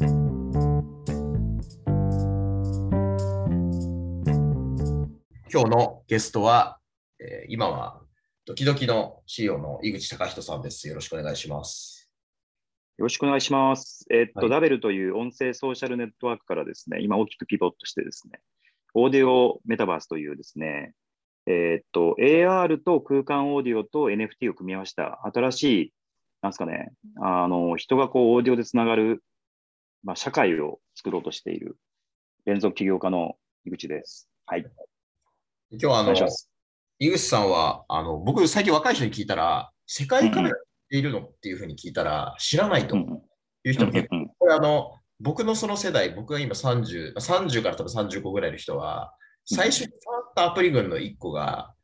今日のゲストは、えー今はドキドキの CEO の井口隆人さんです。よろしくお願いします。よろしくお願いします。えーっと、はいダベルという音声ソーシャルネットワークからですね、今大きくピボットしてですね、オーディオメタバースというですね、えーっと、AR と空間オーディオと NFT を組み合わせた新しい、なんですかね、あの、人がこう、オーディオでつながる、まあ、社会を作ろうとしている連続起業家の井口です。はい。今日はあの。井口さんはあの僕、最近若い人に聞いたら、世界カメラっているのっていうふうに聞いたら、知らないとうんいう人も結構、うんうんこれあの僕のその世代、僕が今30、30から多分35ぐらいの人は、最初に触ったアプリ群の1個が、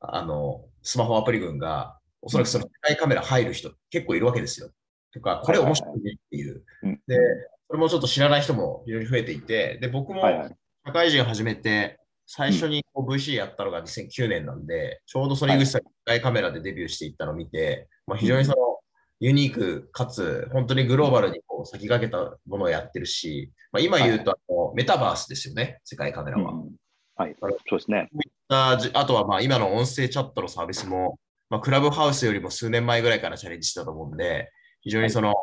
あのスマホアプリ群が、おそらくその世界カメラ入る人結構いるわけですよ。とか、これ面白いねっていう。うんで、それもちょっと知らない人も非常に増えていて、で、僕もはいはい。社会人始めて、最初にこう VC やったのが2009年なんで、ちょうどそれ井口さんが世界カメラでデビューしていったのを見て、まあ、非常にそのユニークかつ、本当にグローバルにこう先駆けたものをやってるし、まあ、今言うとあのメタバースですよね、世界カメラは。うんはい。そうですね。あとはまあ今の音声チャットのサービスも、まあ、クラブハウスよりも数年前ぐらいからチャレンジしたと思うんで、非常にその、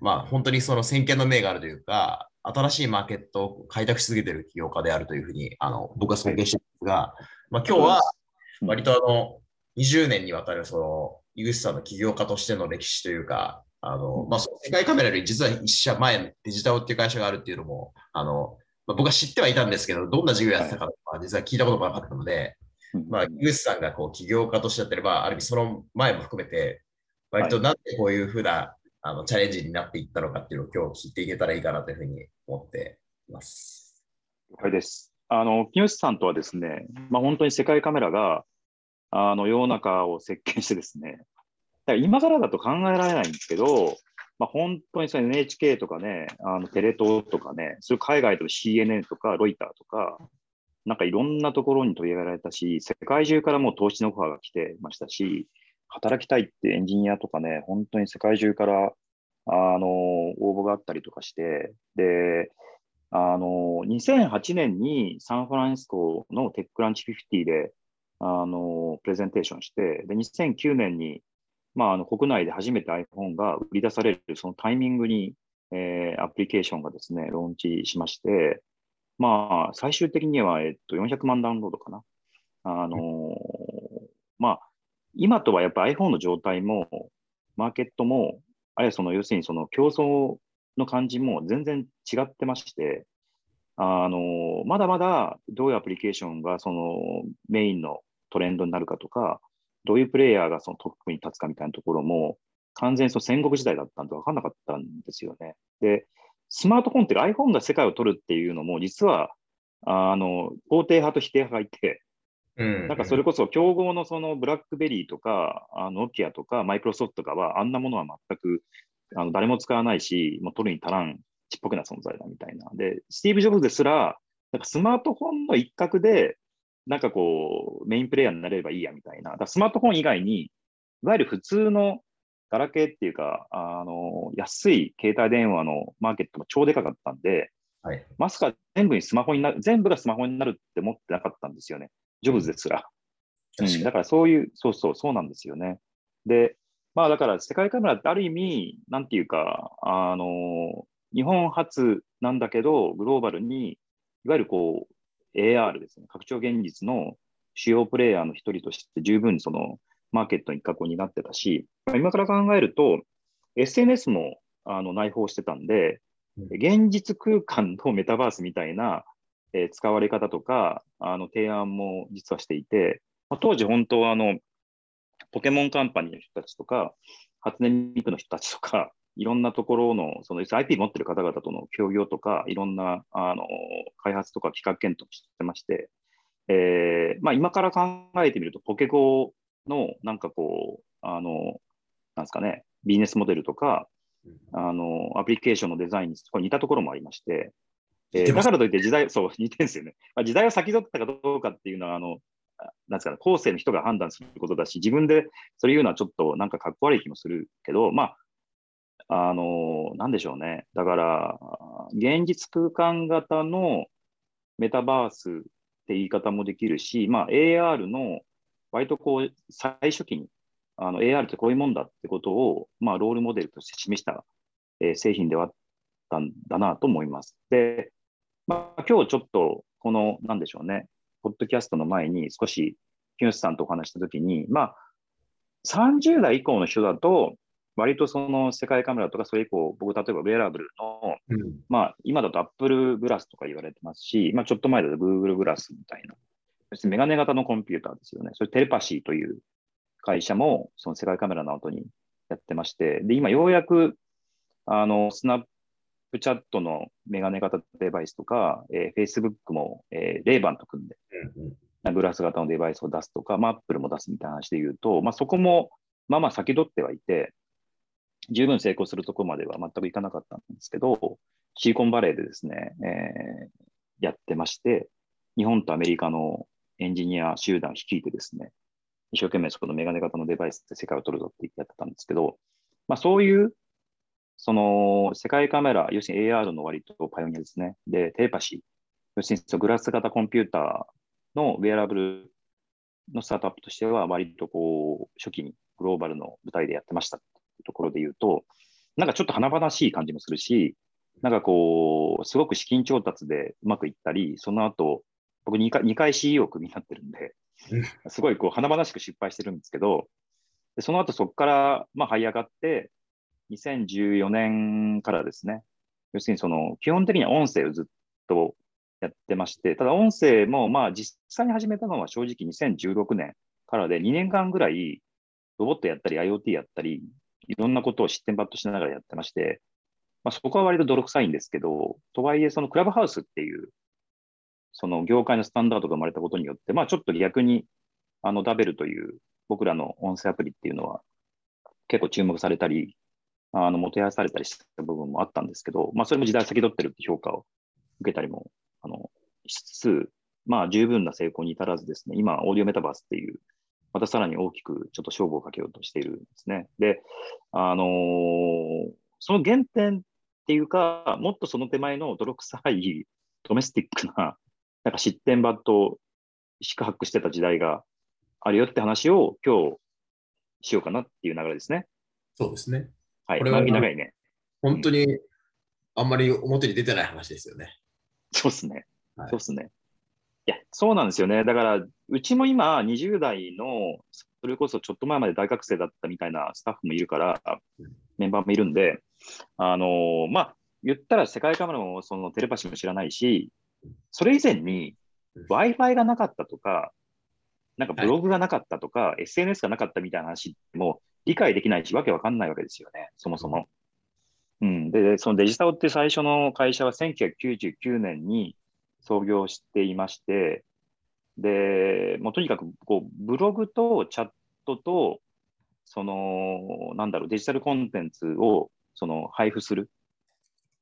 まあ本当にその先見の明があるというか、新しいマーケットを開拓し続けている起業家であるというふうにあの僕は尊敬してるんですが、まあ、今日はうん。割とあの20年にわたるその井口さんの起業家としての歴史というか、あのまあ、その世界カメラより実は一社前のデジタルっていう会社があるっていうのも、あのまあ、僕は知ってはいたんですけど、どんな事業やってたかとか、実は聞いたこともなかったので、うん。まあ、井口さんがこう起業家としてやってれば、ある意味その前も含めて、割となんでこういうふうな、あのチャレンジになっていったのかっていうのを今日聞いていけたらいいかなというふうに思っています。了解です。あの、木下さんとはですね、まあ、本当に世界カメラが、あの、世の中を席巻してですね、だから今からだと考えられないんですけど、まあ、本当にその NHK とかね、あのテレ東とかね、それ海外と CNN とかロイターとか、なんかいろんなところに取り上げられたし、世界中からもう投資のオファーが来てましたし、働きたいってエンジニアとかね、本当に世界中からあの応募があったりとかして、で、あの、2008年にサンフランシスコのテックランチ50で、あの、プレゼンテーションして、で、2009年に、まあ、あの、国内で初めて iPhone が売り出される、そのタイミングに、えーアプリケーションがですね、ローンチしまして、まあ、最終的には、えっと、400万ダウンロードかな。あのまあ、今とはやっぱ iPhone の状態も、マーケットも、あるいはその、要するにその競争の感じも全然違ってまして、あの、まだまだどういうアプリケーションがそのメインのトレンドになるかとか、どういうプレイヤーがそのトップに立つかみたいなところも、完全にその戦国時代だったんで分かんなかったんですよね。で、スマートフォンっていうか iPhone が世界を取るっていうのも、実は、あの、肯定派と否定派がいて、なんかそれこそ競合のそのブラックベリーとか、あのノキアとかマイクロソフトとかは、あんなものは全くあの誰も使わないし、もう取るに足らんちっぽけな存在だみたいな。で、スティーブ・ジョブズですら、なんかスマートフォンの一角で、なんかこう、メインプレイヤーになれればいいやみたいな。だスマートフォン以外に、いわゆる普通のガラケーっていうか、あの、安い携帯電話のマーケットも超でかかったんで、はい。まさか全部にスマホになる、全部がスマホになるって思ってなかったんですよね。ジョブズですら。うん、だからそういう、そうそう、そうなんですよね。で、まあだから世界カメラってある意味、なんていうか、あの、日本初なんだけど、グローバルに、いわゆるこう、AR ですね、拡張現実の主要プレイヤーの一人として十分そのマーケットに一角になってたし、まあ今から考えると、SNS もあの内包してたんで、現実空間のメタバースみたいな、えー使われ方とか、あの提案も実はしていて、まあ、当時本当はあの、ポケモンカンパニーの人たちとか、初音ミクの人たちとか、いろんなところの、その IP 持ってる方々との協業とか、いろんなあの開発とか企画検討してまして、えーまあ、今から考えてみると、ポケゴのなんかこう、あの、なんですかね、ビジネスモデルとか、あの、アプリケーションのデザインに似たところもありまして、えーだからといって時代、そう、似てるんですよね。まあ、時代を先取ったかどうかっていうのは、あの、あなんですかね、後世の人が判断することだし、自分でそれ言うのはちょっとなんかかっこ悪い気もするけど、まあ、あの、なんでしょうね。だから、現実空間型のメタバースって言い方もできるし、まあ、AR の割とこう、最初期に、あの AR ってこういうもんだってことを、まあ、ロールモデルとして示した、えー製品ではあったんだなと思います。で、まあ、今日ちょっと、この、なんでしょうね、ポッドキャストの前に少し、木下さんとお話したときに、まあ、30代以降の人だと、割とその世界カメラとか、それ以降、僕、例えばウェアラブルの、うん。まあ、今だと Apple グラスとか言われてますし、まあ、ちょっと前だと Google グラスみたいな、別にメガネ型のコンピューターですよね。それテレパシーという会社も、その世界カメラの後にやってまして、で、今ようやく、あの、スナップチャットのメガネ型デバイスとか、えー Facebook も、えーレーバンと組んで、うんうん。グラス型のデバイスを出すとか、まあ、Apple も出すみたいな話で言うと、まあ、そこも、まあまあ先取ってはいて、十分成功するところまでは全くいかなかったんですけど、シリコンバレーでですね、えーやってまして、日本とアメリカのエンジニア集団を率いてですね、一生懸命そこのメガネ型のデバイスで世界を取るぞって言ってやってたんですけど、まあそういう、その世界カメラ、要するに AR の割とパイオニアですね。で、テレパシー、要するにそのグラス型コンピューターのウェアラブルのスタートアップとしては、割とこう、初期にグローバルの舞台でやってました。ところで言うと、なんかちょっと華々しい感じもするし、なんかこう、すごく資金調達でうまくいったり、その後、僕2回 ,2 回 CEO 組になってるんで、すごいこう華々しく失敗してるんですけど、でその後そこからまあ這い上がって、2014年からですね、要するにその基本的には音声をずっとやってまして、ただ音声もまあ実際に始めたのは正直2016年からで2年間ぐらいロボットやったり IoT やったり、いろんなことを失点抜刀しながらやってまして、まあ、そこは割と泥臭いんですけど、とはいえそのクラブハウスっていう、その業界のスタンダードが生まれたことによって、まあちょっと逆にあのダベルという僕らの音声アプリっていうのは結構注目されたり、あの、もてはやされたりした部分もあったんですけど、まあそれも時代先取ってるって評価を受けたりも、あの、しつつ、まあ十分な成功に至らずですね、今、オーディオメタバースっていう、またさらに大きくちょっと勝負をかけようとしているんですね。で、あのーその原点っていうか、もっとその手前の泥臭いドメスティックな、なんか失点バット四苦八苦してた時代があるよって話を今日しようかなっていう流れですね。そうですね。はい。これは長いね。本当にあんまり表に出てない話ですよね。そうですね。はいそうですね。いや、そうなんですよね。だから、うちも今、20代の、それこそちょっと前まで大学生だったみたいなスタッフもいるからうん、メンバーもいるんで、あのーまあ、言ったら世界カメラもそのテレパシーも知らないし、それ以前にうん Wi-Fi がなかったとか、なんかブログがなかったとか、SNS がなかったみたいな話も理解できないし、わけわかんないわけですよね、そもそも。うん、で、そのデジタルって最初の会社は1999年に創業していまして、で、もうとにかくこうブログとチャットと、その、なんだろう、デジタルコンテンツをその配布する、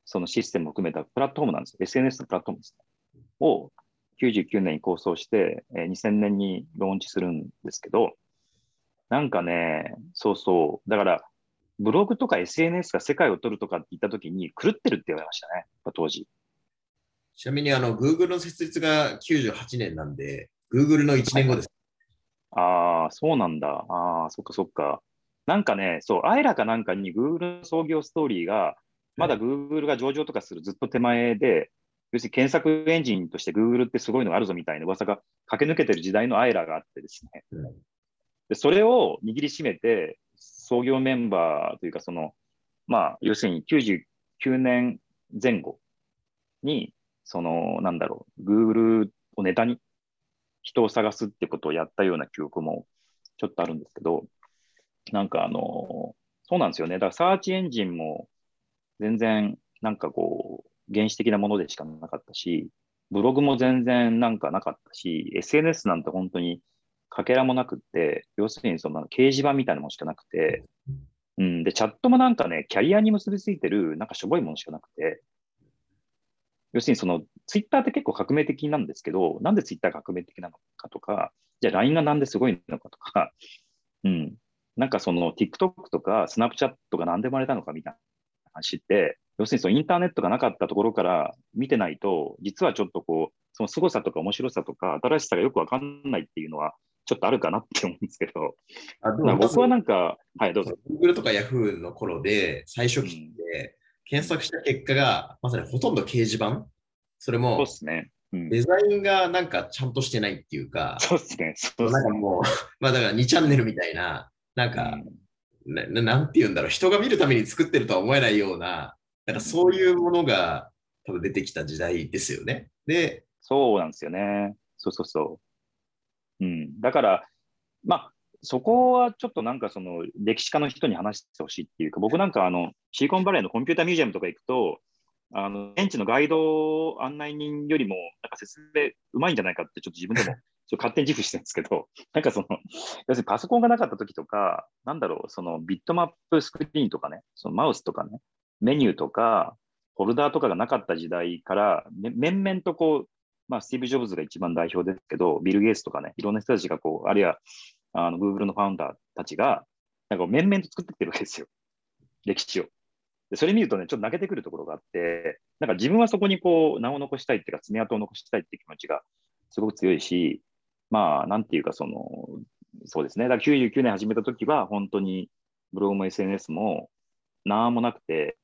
そのシステムを含めたプラットフォームなんですよ。SNS のプラットフォームですね。を99年に構想して、えー2000年にローンチするんですけど、なんかね、そうそう、だから、ブログとか SNS が世界を取るとかって言ったときに、狂ってるって言われましたね、当時。ちなみにあの Google の設立が98年なんで、Google の1年後です。ああ、そうなんだ。ああ、そっかそっか。なんかね、そう、あいらかなんかに Google の創業ストーリーが、まだ Google が上場とかするずっと手前で、要するに検索エンジンとして Google ってすごいのがあるぞみたいな噂が駆け抜けてる時代のアイラがあってですね。うんで、それを握りしめて、創業メンバーというか、その、まあ、要するに99年前後に、その、なんだろう、Google をネタに人を探すってことをやったような記憶もちょっとあるんですけど、なんかあの、そうなんですよね。だからサーチエンジンも全然なんかこう、原始的なものでしかなかったし、ブログも全然なんかなかったし、SNS なんて本当にかけらもなくって、要するにその掲示板みたいなものしかなくて、うん、で、チャットもなんかね、キャリアに結びついてる、なんかしょぼいものしかなくて、要するにその、ツイッターって結構革命的なんですけど、なんでツイッターが革命的なのかとか、じゃあ LINE がなんですごいのかとか、うん、なんかその TikTok とか Snapchat がなんで生まれたのかみたい話って、要するにそのインターネットがなかったところから見てないと、実はちょっとこう、その凄さとか面白さとか新しさがよくわかんないっていうのは、ちょっとあるかなって思うんですけど、あでまあ僕はななんか、はい、どうぞ。Google とか Yahoo の頃で最初期って検索した結果がまさにほとんど掲示板それそうもですね。うん、デザインがなんかちゃんとしてないっていうか、そうですね。そうですね。なんかもう、まあだから2チャンネルみたいな、なんか、なななんて言うんだろう、人が見るために作ってるとは思えないような、なんかそういうものが多分出てきた時代ですよね。で、そうなんですよね。そうそうそう。うん。だから、まあ、そこはちょっとなんかその歴史家の人に話してほしいっていうか、僕なんかあのシリコンバレーのコンピューターミュージアムとか行くと、あの現地のガイド案内人よりもなんか説明うまいんじゃないかってちょっと自分でも ちょ勝手に自負してるんですけど、なんかその、要するにパソコンがなかった時とか、なんだろう、そのビットマップスクリーンとかね、そのマウスとかね、メニューとか、フォルダーとかがなかった時代から、め面々とこう、まあ、スティーブ・ジョブズが一番代表ですけど、ビル・ゲイツとかね、いろんな人たちがこう、あるいはあの Google のファウンダーたちが、なんか面々と作ってきてるわけですよ、歴史を。でそれ見るとね、ちょっと泣けてくるところがあって、なんか自分はそこにこう、名を残したいっていうか、爪痕を残したいっていう気持ちがすごく強いし、まあ、なんていうか、その、そうですね、だから99年始めた時は、本当にブログも SNS もなんもなくて、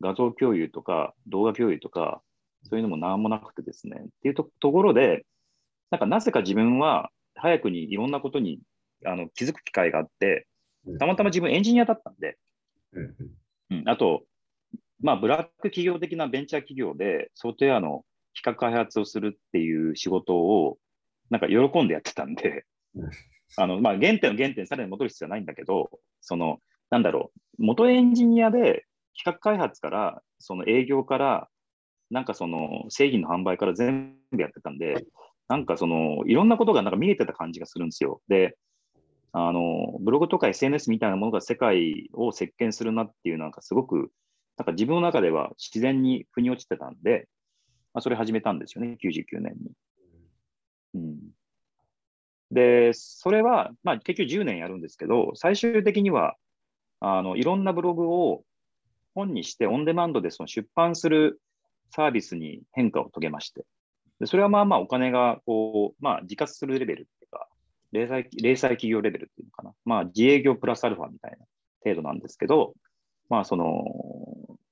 画像共有とか動画共有とか、そういうのもなんもなくてですね、っていうとところで、なんかなぜか自分は早くにいろんなことにあの気づく機会があって、たまたま自分エンジニアだったんで、うんうん。うん、あと、まあ、ブラック企業的なベンチャー企業でソフトウェアの企画開発をするっていう仕事を、なんか喜んでやってたんで。うん、あの、まあ、原点の原点、さらに戻る必要はないんだけど、その、なんだろう、元エンジニアで企画開発から、その営業から、なんかその製品の販売から全部やってたんで、なんかそのいろんなことがなんか見えてた感じがするんですよ。で、あのブログとか SNS みたいなものが世界を席巻するなっていうなんかすごくなんか自分の中では自然に腑に落ちてたんで、まあ、それ始めたんですよね、99年に。うん、で、それは、まあ、結局10年やるんですけど、最終的にはあのいろんなブログを本にしてオンデマンドでその出版するサービスに変化を遂げまして、でそれはまあまあお金がこう、まあ、自活するレベルっていうか、零細零細企業レベルっていうのかな、まあ、自営業プラスアルファみたいな程度なんですけど、まあ、その、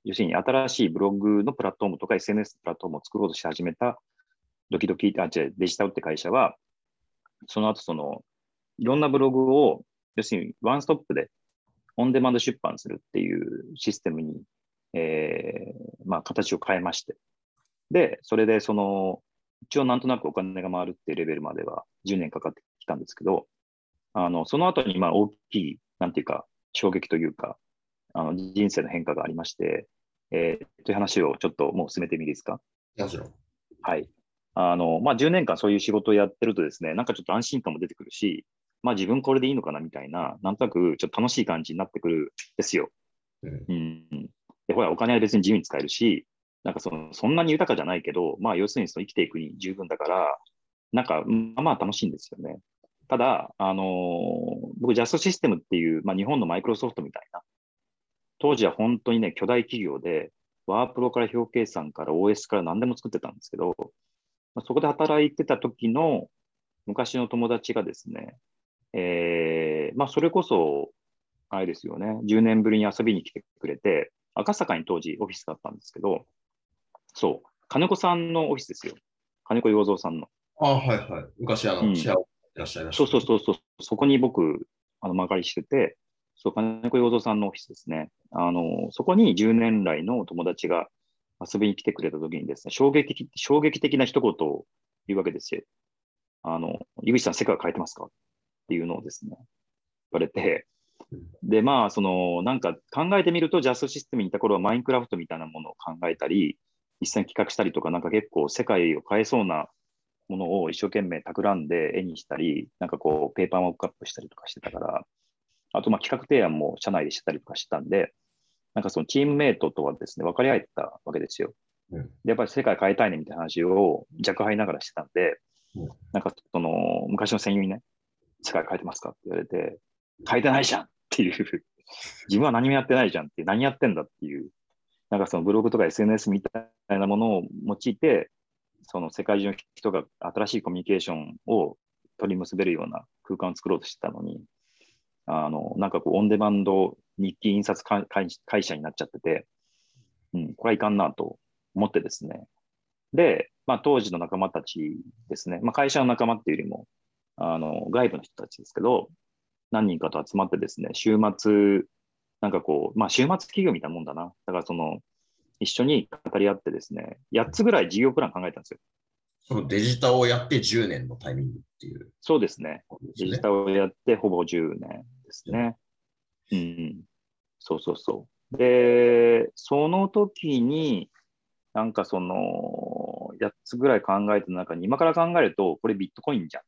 要するに新しいブログのプラットフォームとか SNS のプラットフォームを作ろうとして始めたドキドキ、あ、違う、デジタルって会社は、その後その、いろんなブログを、要するにワンストップでオンデマンド出版するっていうシステムに、えー、まあ、形を変えまして。で、それでその、一応なんとなくお金が回るっていうレベルまでは10年かかってきたんですけど、あの、その後にまあ大きい、なんていうか、衝撃というか、あの人生の変化がありまして、えー、という話をちょっともう進めてみいいですか？もちろん。はい。あの、まあ、10年間そういう仕事をやってるとですね、なんかちょっと安心感も出てくるし、まあ自分これでいいのかなみたいな、なんとなくちょっと楽しい感じになってくるんですよ。うんうん。で、ほら、お金は別に自由に使えるし、なんかその、そんなに豊かじゃないけど、まあ要するにその生きていくに十分だから、なんか、まあまあ楽しいんですよね。ただ、あのー僕、ジャストシステムっていう、まあ日本のマイクロソフトみたいな、当時は本当にね、巨大企業で、ワープロから表計算から OS から何でも作ってたんですけど、まあ、そこで働いてた時の昔の友達がですね、えー、まあそれこそ、あれですよね、10年ぶりに遊びに来てくれて、赤坂に当時オフィスだったんですけど、そう、金子さんのオフィスですよ。金子洋三さんの。あはいはい。昔あの、うんシェアをやってらっしゃいました、そうそうそうそう、そこに僕、あの、曲がりしてて、そう、金子洋三さんのオフィスですね。あの、そこに10年来の友達が遊びに来てくれた時にですね、衝撃的、衝撃的な一言を言うわけですよ。あの、井口さん、世界を変えてますか？っていうのをですね、言われて、で、まあ、その、なんか考えてみると、ジャストシステムにいた頃はマインクラフトみたいなものを考えたり、実際に企画したりとか、なんか結構世界を変えそうなものを一生懸命企んで絵にしたり、なんかこう、ペーパーモックアップしたりとかしてたから、あと、まあ、企画提案も社内でしてたりとかしてたんで、なんかそのチームメイトとはですね、分かり合えたわけですよ。うんでやっぱり世界変えたいねみたいな話を若輩ながらしてたんで、うんなんかその昔の戦友にね、世界変えてますかって言われて、変えてないじゃんっていう、自分は何もやってないじゃんって、何やってんだっていう。なんかそのブログとか SNS みたいなものを用いて、その世界中の人が新しいコミュニケーションを取り結べるような空間を作ろうとしてたのに、あの、なんかこう、オンデマンド日記印刷会社になっちゃってて、うん、これはいかんなと思ってですね。で、まあ、当時の仲間たちですね、まあ、会社の仲間っていうよりも、あの、外部の人たちですけど、何人かと集まってですね、週末、なんかこう、まあ、週末企業みたいなもんだな。だからその、一緒に語り合ってですね、8つぐらい事業プラン考えたんですよ。そのデジタルをやって10年のタイミングっていう。そうですね。デジタルをやってほぼ10年ですね。うん。そうそうそう。で、その時に、なんかその、8つぐらい考えた中に、今から考えると、これビットコインじゃん。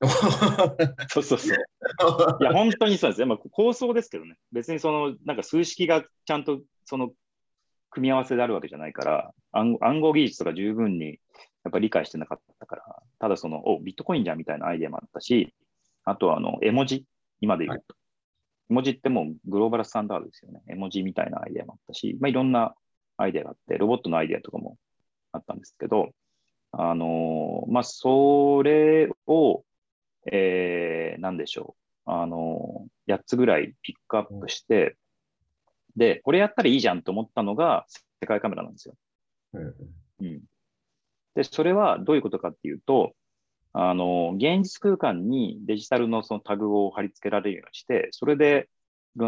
そうそうそう。いや、本当にそうです。まあ、構想ですけどね。別にその、なんか数式がちゃんとその組み合わせであるわけじゃないから、暗暗号技術とか十分にやっぱ理解してなかったから、ただその、お、ビットコインじゃんみたいなアイデアもあったし、あとはあの、絵文字、今で言うと。はい、絵文字ってもうグローバルスタンダードですよね。絵文字みたいなアイデアもあったし、まあ、いろんなアイデアがあって、ロボットのアイデアとかもあったんですけど、あのまあ、それを、えー、なんでしょう、あの8つぐらいピックアップして、で、これやったらいいじゃんと思ったのが世界カメラなんですよ。うん、うん、で、それはどういうことかっていうと、あの、現実空間にデジタルのそのタグを貼り付けられるようにして、それで、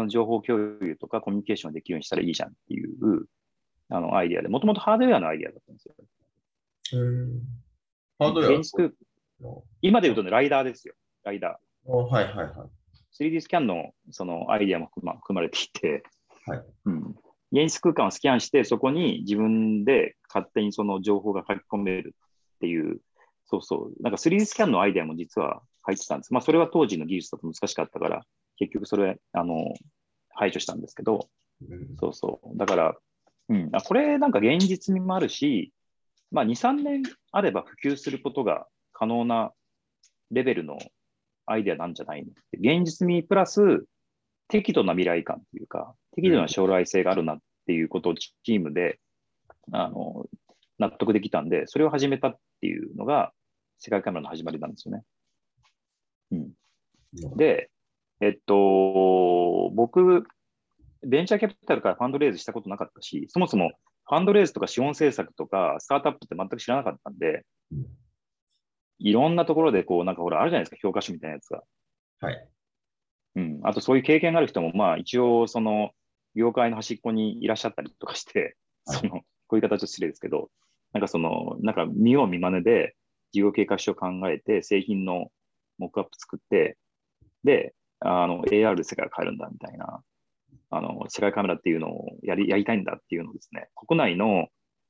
情報共有とかコミュニケーションできるようにしたらいいじゃんっていうあのアイディアで、もともとハードウェアのアイディアだったんですよ。うんハードウェア現実今で言うとね、ライダーですよ。ライダー。はいはいはい。3D スキャンのそのアイディアも組ま組まれていて、はい。うん、現実空間をスキャンして、そこに自分で勝手にその情報が書き込めるっていう、そうそう、なんか 3D スキャンのアイデアも実は入ってたんです。まあ、それは当時の技術だと難しかったから、結局それ、あの、排除したんですけど、うん、そうそう。だから、うん、あこれなんか現実味もあるし、まあ、2、3年あれば普及することが可能なレベルのアイデアなんじゃないの現実味プラス適度な未来感というか、適度な将来性があるなっていうことをチームで、あの、納得できたんで、それを始めたっていうのが世界カメラの始まりなんですよね。うん。で、えっと、僕、ベンチャーキャピタルからファンドレイズしたことなかったし、そもそもファンドレイズとか資本政策とかスタートアップって全く知らなかったんで、いろんなところでこう、なんかほら、あるじゃないですか、評価書みたいなやつが。はい。うん。あとそういう経験がある人も、まあ一応、その、業界の端っこにいらっしゃったりとかして、はい、その、こういう形は失礼ですけど、なんかその、なんか見よう見まねで、事業計画書を考えて、製品のモックアップ作って、で、あの、AR で世界を変えるんだみたいな、あの、世界カメラっていうのをやりやりたいんだっていうのをですね、国内の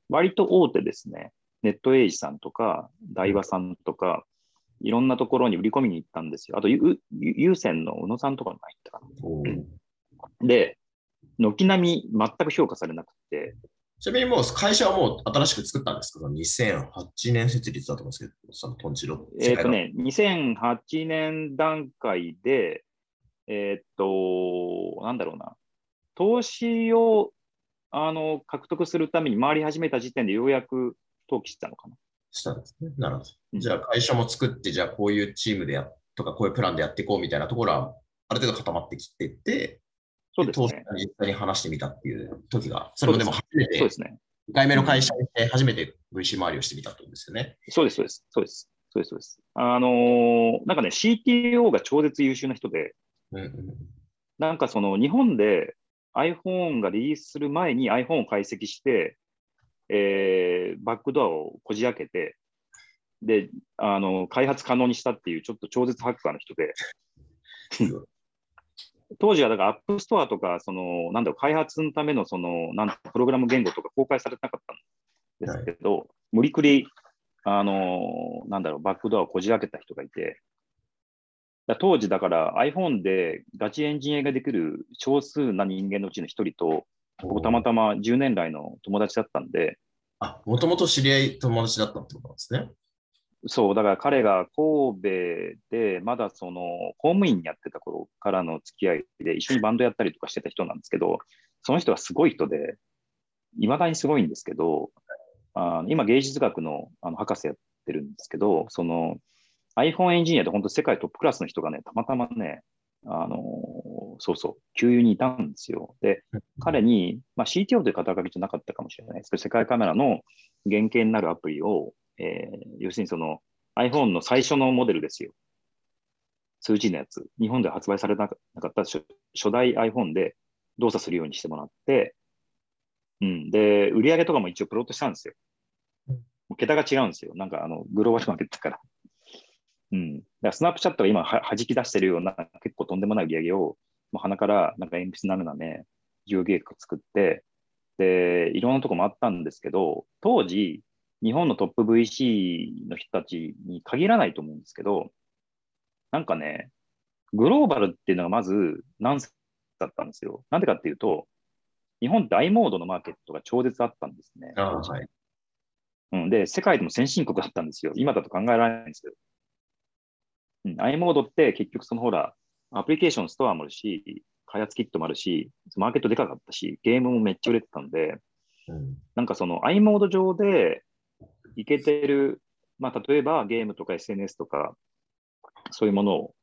割と大手ですね、ネットエイジさんとか、大和さんとか、いろんなところに売り込みに行ったんですよ。あと、優先の宇野さんとかにも入ったかな。で、軒並み全く評価されなくて。ちなみにもう会社はもう新しく作ったんですか ?2008 年設立だと思うんですけど、そのトンチロ。えっ、とね、2008年段階で、えっ、と、なんだろうな、投資をあの獲得するために回り始めた時点でようやく登記したのかな？したんですね。なるほど。じゃあ会社も作って、じゃあこういうチームでやとか、こういうプランでやっていこうみたいなところは、ある程度固まってきてて、そうですね。実際に話してみたっていう時が、それもでも初めて、そうですね。2回目の会社で初めて VC 回りをしてみたってことですよね。そうです、そうです。そうです。そうです、そうです。あのー、なんかね、CTO が超絶優秀な人で、うんうん、なんかその日本で iPhone がリリースする前に iPhone を解析して、えー、バックドアをこじ開けて、で、あの、開発可能にしたっていう、ちょっと超絶ハッカーの人で、当時はだからアップストアとか、その、なんだろう、開発のための、その、なんプログラム言語とか公開されてなかったんですけど、はい、無理くり、あの、なんだろう、バックドアをこじ開けた人がいて、当時だから iPhone でガチエンジニアができる少数な人間のうちの一人と、たまたま10年来の友達だったんで。あ、もともと知り合い友達だったってことなんですね。そう、だから彼が神戸で、まだその公務員やってた頃からの付き合いで、一緒にバンドやったりとかしてた人なんですけど、その人はすごい人で、いまだにすごいんですけど、あ今芸術学のあの博士やってるんですけど、その iPhone エンジニアで本当世界トップクラスの人がね、たまたまね、あのそうそう、給油にいたんですよ。で、彼に、まあ、CTO という肩書きじゃなかったかもしれないですけど、世界カメラの原型になるアプリを、えー、要するにその iPhone の最初のモデルですよ。2G のやつ、日本で発売されなかった初代 iPhone で動作するようにしてもらって、うん、で、売り上げとかも一応プロットしたんですよ。桁が違うんですよ。なんかあのグローバルマーケットから。うん。だからスナップチャットが今は弾き出してるような結構とんでもない売り上げを、もう鼻からなんか鉛筆なるなね、事業計画作って、で、いろんなとこもあったんですけど、当時、日本のトップ VC の人たちに限らないと思うんですけど、なんかね、グローバルっていうのがまず何だったんですよ。なんでかっていうと、日本って i モードのマーケットが超絶あったんですね。はい、うん、で、世界でも先進国だったんですよ。今だと考えられないんですよ。うん、i モードって結局そのほら、アプリケーションストアもあるし、開発キットもあるし、マーケットでかかったし、ゲームもめっちゃ売れてたんで、うん、なんかその i モード上でいけてる、まあ、例えばゲームとか SNS とか、そういうものを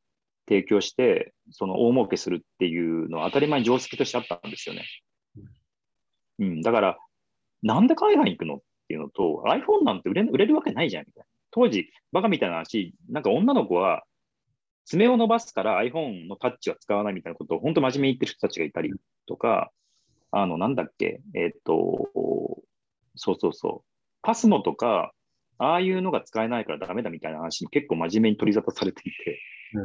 提供して、その大儲けするっていうのは当たり前に常識としてあったんですよね。うん、だから、なんで海外に行くのっていうのと、iPhone なんて売れ売れるわけないじゃんみたいな。当時、バカみたいな話、なんか女の子は爪を伸ばすから iPhone のタッチは使わないみたいなことを本当真面目に言ってる人たちがいたりとか、あの、なんだっけ、えっ、ー、と、そうそうそう、パスモとか、ああいうのが使えないからダメだみたいな話に結構真面目に取り沙汰されていて、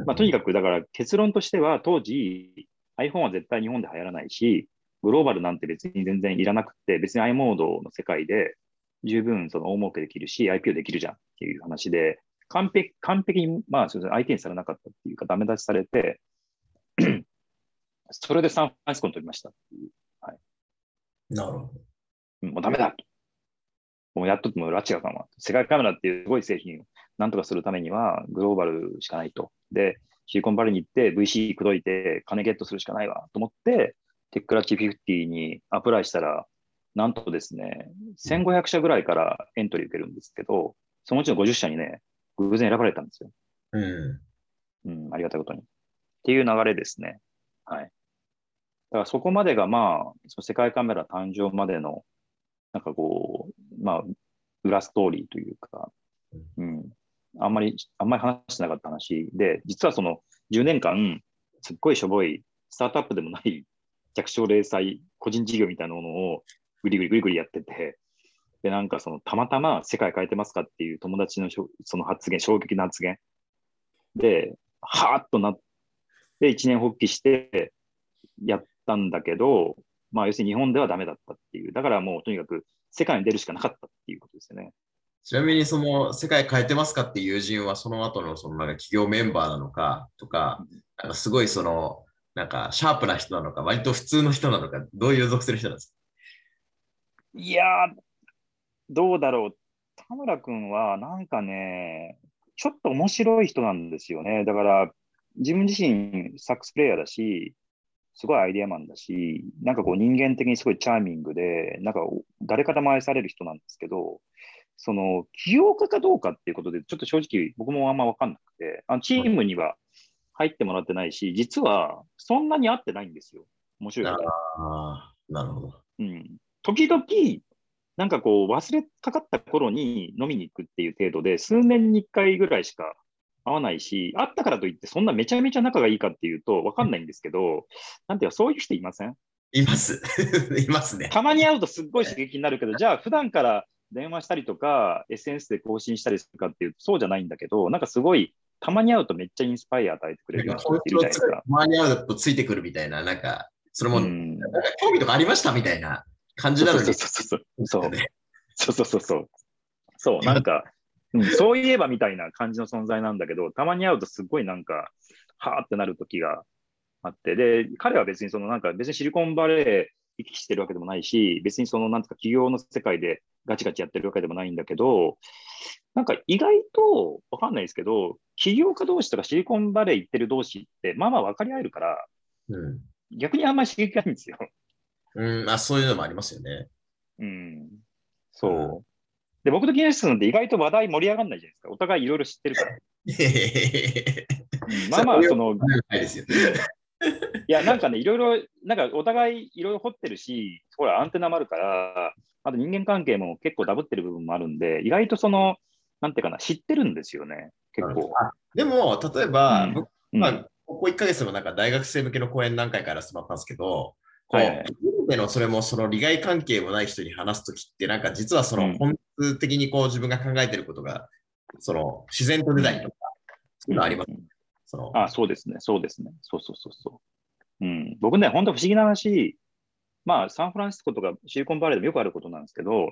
まあ、とにかくだから結論としては当時 iPhone は絶対日本で流行らないし、グローバルなんて別に全然いらなくて、別に i モードの世界で十分その大儲けできるし、IPO できるじゃんっていう話で、完璧完璧に、まあ、相手にされなかったっていうか、ダメ出しされて、それでサンフランシスコに取りましたっていう。はい、なるほど。もうダメだもうやっとっても拉致がかま世界カメラっていうすごい製品をなんとかするためにはグローバルしかないと。で、シリコンバレーに行って VC 口説いて金ゲットするしかないわと思って、テックラッチ50にアプライしたら、なんとですね、1500社ぐらいからエントリー受けるんですけど、そのうちの50社にね、偶然選ばれたんですよ。うん。うん、ありがたいことに。っていう流れですね。はい。だからそこまでがまあ、その世界カメラ誕生までの、なんかこう、まあ、裏ストーリーというか、うん、あんまり、あんまり話してなかった話で、実はその10年間、すっごいしょぼい、スタートアップでもない弱小零細個人事業みたいなものをぐりぐりぐりぐりやってて、で、なんかそのたまたま世界変えてますかっていう友達のその発言、衝撃な発言。で、はーっとなって、一年発起してやったんだけど、まあ要するに日本ではダメだったっていう、だからもうとにかく世界に出るしかなかったっていうことですよね。ちなみにその世界変えてますかっていう友人はその後のそのなんか企業メンバーなのかとか、なんかすごいそのなんかシャープな人なのか、割と普通の人なのか、どういう属する人なんですか？いやどうだろう。田村君はなんかね、ちょっと面白い人なんですよね。だから自分自身サックスプレイヤーだし、すごいアイデアマンだし、なんかこう人間的にすごいチャーミングで、なんか誰からも愛される人なんですけど、その起業家かどうかっていうことで、ちょっと正直僕もあんま分かんなくて、あのチームには入ってもらってないし、実はそんなに会ってないんですよ。面白いああ、なるほど。うん。時々、なんかこう忘れかかった頃に飲みに行くっていう程度で、数年に1回ぐらいしか会わないし、会ったからといって、そんなめちゃめちゃ仲がいいかっていうと分かんないんですけど、なんていうか、そういう人いません？います。いますね。たまに会うとすっごい刺激になるけど、じゃあ普段から電話したりとか、SNS で更新したりするかっていうと、そうじゃないんだけど、なんかすごいたまに会うとめっちゃインスパイア与えてくれるような人いるじゃないですか。たまに会うとついてくるみたいな、なんか、それも、なんか興味とかありました？みたいな感じなのに。そうそうそうそう。そうそうそうそう。そう、なんか、うん、そういえばみたいな感じの存在なんだけど、たまに会うとすっごいなんか、はーってなる時があって、で、彼は別にそのなんか別にシリコンバレー行き来してるわけでもないし、別にそのなんとか企業の世界でガチガチやってるわけでもないんだけど、なんか意外とわかんないですけど、起業家同士とかシリコンバレー行ってる同士って、まあまあ分かり合えるから、うん、逆にあんまり刺激がないんですよ。うん、あそういうのもありますよね。うん。そう。で、僕と木下さんって意外と話題盛り上がらないじゃないですか。お互いいろいろ知ってるから。まあまあ、その、ないですよ。いや、なんかね、いろいろ、なんかお互いいろいろ掘ってるし、ほら、アンテナもあるから、あと人間関係も結構ダブってる部分もあるんで、意外とその、なんていうかな、知ってるんですよね、結構。あでも、例えば、うんまあ、ここ1ヶ月もなんか大学生向けの講演何回かやらせてもらったんですけど、はいでのそれもその利害関係もない人に話すときって、なんか実はそうんの本質的にこう自分が考えてることが、その自然と出たりとか、そういうのあります。うんそのあ、そうですね、そうですね。そうそうそうそう。うん、僕ね、本当不思議な話、まあ、サンフランシスコとかシリコンバレーでもよくあることなんですけど、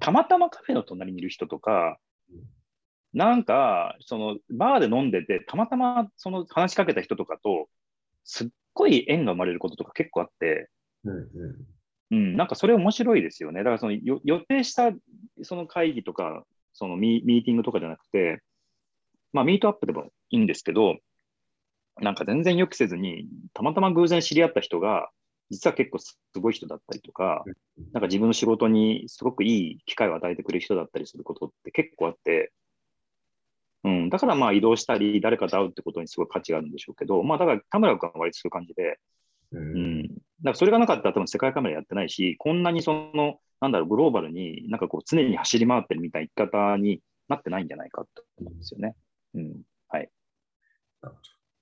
たまたまカフェの隣にいる人とかうん、なんか、その、バーで飲んでて、たまたまその話しかけた人とかと、すっごい縁が生まれることとか結構あって、うんうん。うん、なんかそれ面白いですよね。だからそのよ予定したその会議とか、そのミミーティングとかじゃなくて、まあミートアップでもいいんですけど、なんか全然予期せずに、たまたま偶然知り合った人が、実は結構すごい人だったりとか、なんか自分の仕事にすごくいい機会を与えてくれる人だったりすることって結構あって、うん、だからまあ移動したり、誰かと会うってことにすごい価値があるんでしょうけど、まあだから田村君は割とそういう感じで、ううんん、だからそれがなかったら多分世界カメラやってないし、こんなにその、なんだろう、グローバルになんかこう常に走り回ってるみたいな生き方になってないんじゃないかと思うんですよね。うん。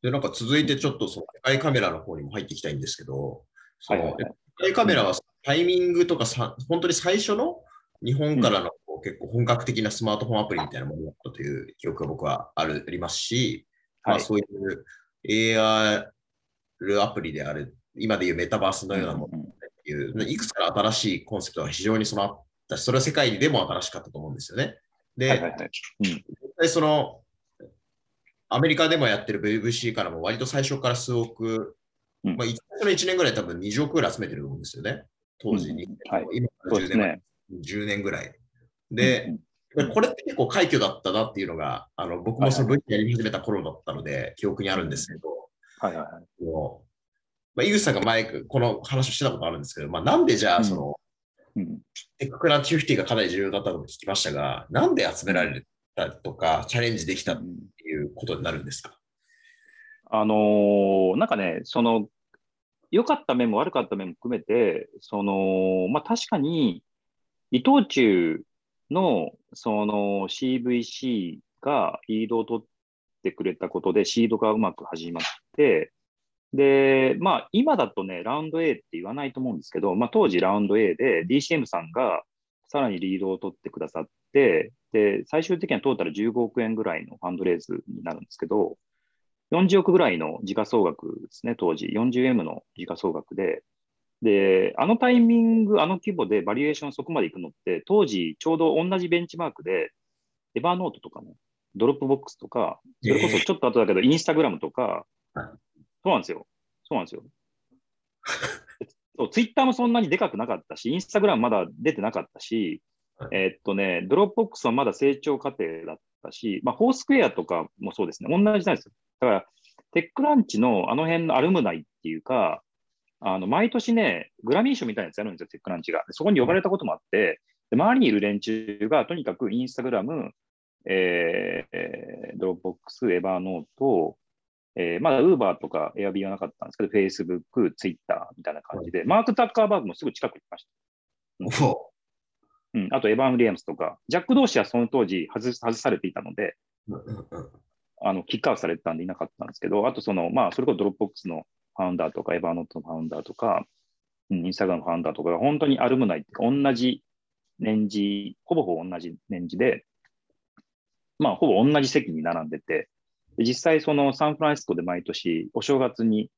で、なんか続いてちょっとその世界カメラの方にも入っていきたいんですけど、そのはいはいはい世界カメラはタイミングとかさ、本当に最初の日本からの結構本格的なスマートフォンアプリみたいなものだったという記憶が僕はあるありますし、まあ、はいそういう AR アプリである、今でいうメタバースのようなものうんっていう、いくつかの新しいコンセプトが非常にそのあったし、それは世界でも新しかったと思うんですよね。で、はいはいはい。うん。実際その、アメリカでもやってる VVC からも割と最初から数億、うんまあ、最初の1年ぐらい多分20億ぐらい集めてると思うんですよね。当時に。うんはい今から10そうです年前、ね。10年ぐらい。で、うんこれって結構快挙だったなっていうのが、あの僕もその V やり始めた頃だったので、記憶にあるんですけど、はいはいはい。まあ、井口さんが前、この話をしてたことあるんですけど、まあ、なんでじゃあ、その、うん。テッククランチ50がかなり重要だったと聞きましたが、なんで集められたとか、チャレンジできたっうんていうことになるんですか？あのーなんかね、その、良かった面も悪かった面も含めて、その、まあ確かに、伊藤忠の、その CVC がリードを取ってくれたことで、シードがうまく始まって、で、まあ今だとね、ラウンド A って言わないと思うんですけど、まあ当時ラウンド A で DCM さんがさらにリードを取ってくださって、で、最終的にはトータル15億円ぐらいの fundraise になるんですけど、40億ぐらいの時価総額ですね、当時。40M の時価総額で。で、あのタイミング、あの規模でバリュエーションそこまでいくのって、当時ちょうど同じベンチマークで、エバーノートとかね、ドロップボックスとか、それこそちょっと後だけど、インスタグラムとか、はいそうなんですよ。そうなんですよ。そうツイッターもそんなにでかくなかったし、インスタグラムまだ出てなかったし、はいえーっとね、ドロップボックスはまだ成長過程だったし、まあ、 Foursquare とかもそうですね、同じなんですよ。だから、 TechCrunchのあの辺の alumni っていうか、あの毎年ね、グラミー賞みたいなやつやるんですよ、 TechCrunchが。でそこに呼ばれたこともあって、で周りにいる連中がとにかく Instagram、えーえー Dropbox、Evernote、えーまだ Uberとかエアビーはなかったんですけど、Facebook、Twitter みたいな感じで、マーク・ザッカーバーグもすぐ近くに来ました。おうん、あとエヴァン・ウィリアムスとか、ジャック・ドーシーはその当時外外されていたので、うんうんうん。あの kick out されてたんでいなかったんですけど、あとその、まあ、それこそドロップボックスのファウンダーとか、エヴァーノートのファウンダーとか、うん、 Instagramの founder とかが本当に alumni って同じ年次、ほぼほぼ同じ年次で、まあ、ほぼ同じ席に並んでて、で実際、そのサンフランシスコで毎年、お正月に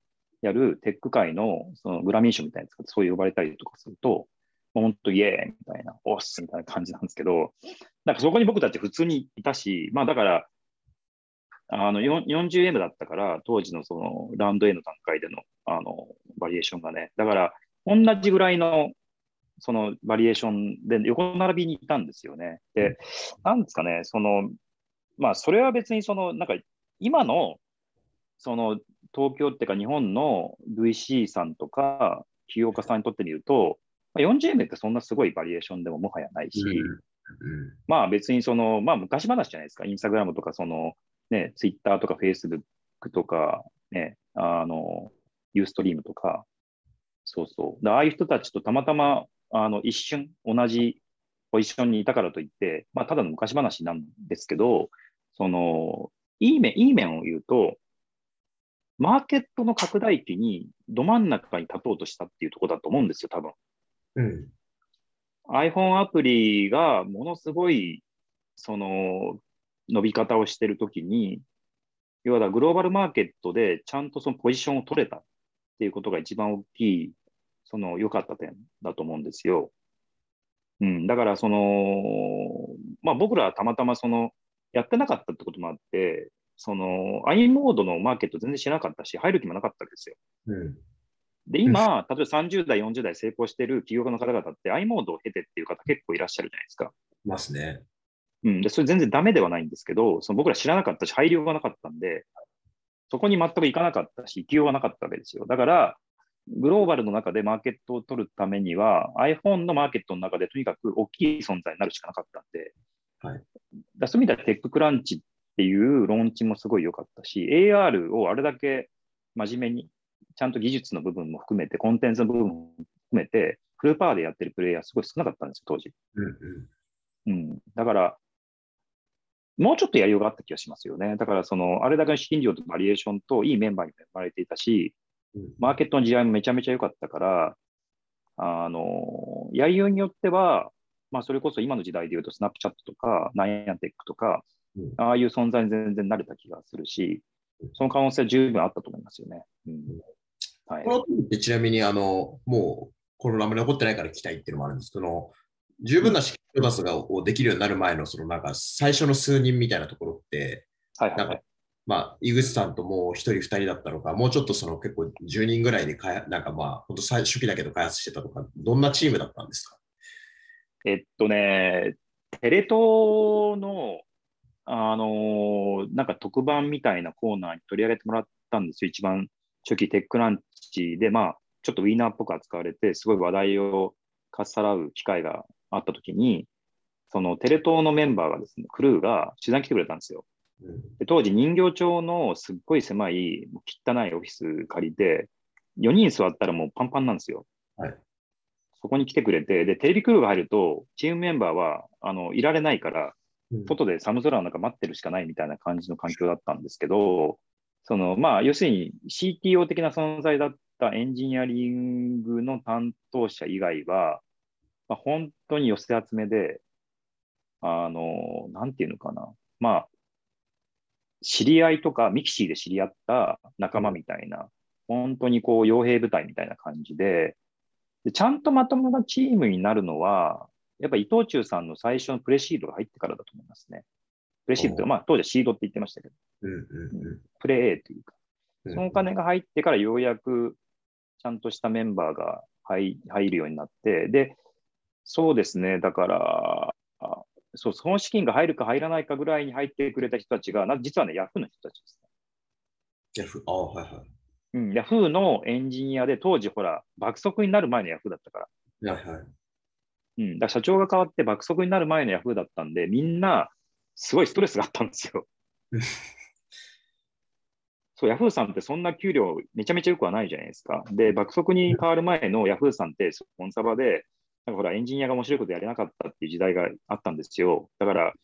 やるテック界のそのグラミー賞みたいなやつがそう呼ばれたりとかすると、本当、イエーイみたいな、おっすみたいな感じなんですけど、なんかそこに僕たち普通にいたし、まあだから、あの 40M だったから、当時のそのラウンド A の段階でのあのバリエーションがね、だから同じぐらいのそのバリエーションで横並びにいたんですよね。で、なんですかね、その、まあそれは別にその、なんか今のその東京っていうか日本の VC さんとか起業家さんにとってみると、まあ、40名ってそんなすごいバリエーションでももはやないし、うんまあ別にその、まあ昔話じゃないですか、インスタグラムとか、その、ね、ツイッターとかフェイスブックとか、ね、あの、ユーストリームとか、そうそう。でああいう人たちとたまたま、あの、一瞬同じポジションにいたからといって、まあただの昔話なんですけど、その、いい面、いい面を言うと、マーケットの拡大期にど真ん中に立とうとしたっていうところだと思うんですよ、多分。うん。iPhone アプリがものすごい、その、伸び方をしてるときに、要はだグローバルマーケットでちゃんとそのポジションを取れたっていうことが一番大きい、その良かった点だと思うんですよ。うん、だからその、まあ僕らはたまたまその、やってなかったってこともあって、その、i モードのマーケット全然知らなかったし、入る気もなかったわけですよ。うん。で、今、例えば30代、40代成功してる企業家の方々って i モードを経てっていう方結構いらっしゃるじゃないですか。いますね。うん、で、それ全然ダメではないんですけど、その僕ら知らなかったし、配慮がなかったんで、そこに全く行かなかったし、勢いがなかったわけですよ。だから、グローバルの中でマーケットを取るためには、iPhone のマーケットの中でとにかく大きい存在になるしかなかったんで、はいだそういう意味ではテッククランチっていうローンチもすごい良かったし、AR をあれだけ真面目に、ちゃんと技術の部分も含めて、コンテンツの部分も含めて、フルパワーでやってるプレイヤーすごい少なかったんですよ、当時。うんうん。うん、だから、もうちょっとやりようがあった気がしますよね。だから、その、あれだけの資金量とバリエーションといいメンバーに恵まれていたし、うんマーケットの地合いもめちゃめちゃ良かったから、あの、やりようによっては、まあ、それこそ今の時代で言うと、スナップチャットとか、ナイアンテックとか、うん。ああいう存在に全然慣れた気がするし、その可能性は十分あったと思いますよね。うん。はい。この時ってちなみに、あの、もう、このラム残ってないから聞きたいっていうのもあるんです。けど、十分な資金調達がをできるようになる前の、そのなんか最初の数人みたいなところって、はいはいはい。まあ、井口さんともう一人二人だったのか、もうちょっとその結構10人ぐらいで開発、なんかまあ、本当最初期だけど開発してたとか、どんなチームだったんですか？えっとね、テレ東の、あのーなんか特番みたいなコーナーに取り上げてもらったんですよ。一番初期テックランチで、まあ、ちょっとウィーナーっぽく扱われて、すごい話題をかっさらう機会があったときに、そのテレ東のメンバーがですね、クルーが取材に来てくれたんですよ。うんで当時人形町のすっごい狭い、汚いオフィス借りて、4人座ったらもうパンパンなんですよ。はいそこに来てくれて、で、テレビクルーが入ると、チームメンバーは、あの、いられないから、うん外で寒空の中待ってるしかないみたいな感じの環境だったんですけど、その、まあ、要するに CTO 的な存在だったエンジニアリングの担当者以外は、まあ、本当に寄せ集めで、あの、なんていうのかな。まあ、知り合いとかミキシーで知り合った仲間みたいな、本当にこう、傭兵部隊みたいな感じで、でちゃんとまともなチームになるのは、やっぱ伊藤忠さんの最初のプレシードが入ってからだと思いますね。プレシードというか、まあ当時はシードって言ってましたけど、うんうんプレ A というか、うんそのお金が入ってからようやくちゃんとしたメンバーが入入るようになって、で、そうですね、だから、あそう、その資金が入るか入らないかぐらいに入ってくれた人たちが、な実はね、ヤフーの人たちですね。ヤフああ、はいはい。うん、ヤフーのエンジニアで、当時ほら、爆速になる前のヤフーだったから。はいはい。うん、だ社長が変わって爆速になる前のヤフーだったんで、みんな、すごいストレスがあったんですよ。そう、ヤフーさんってそんな給料めちゃめちゃよくはないじゃないですか。で、爆速に変わる前のヤフーさんって、コンサバで、なんかほら、エンジニアが面白いことやれなかったっていう時代があったんですよ。だから、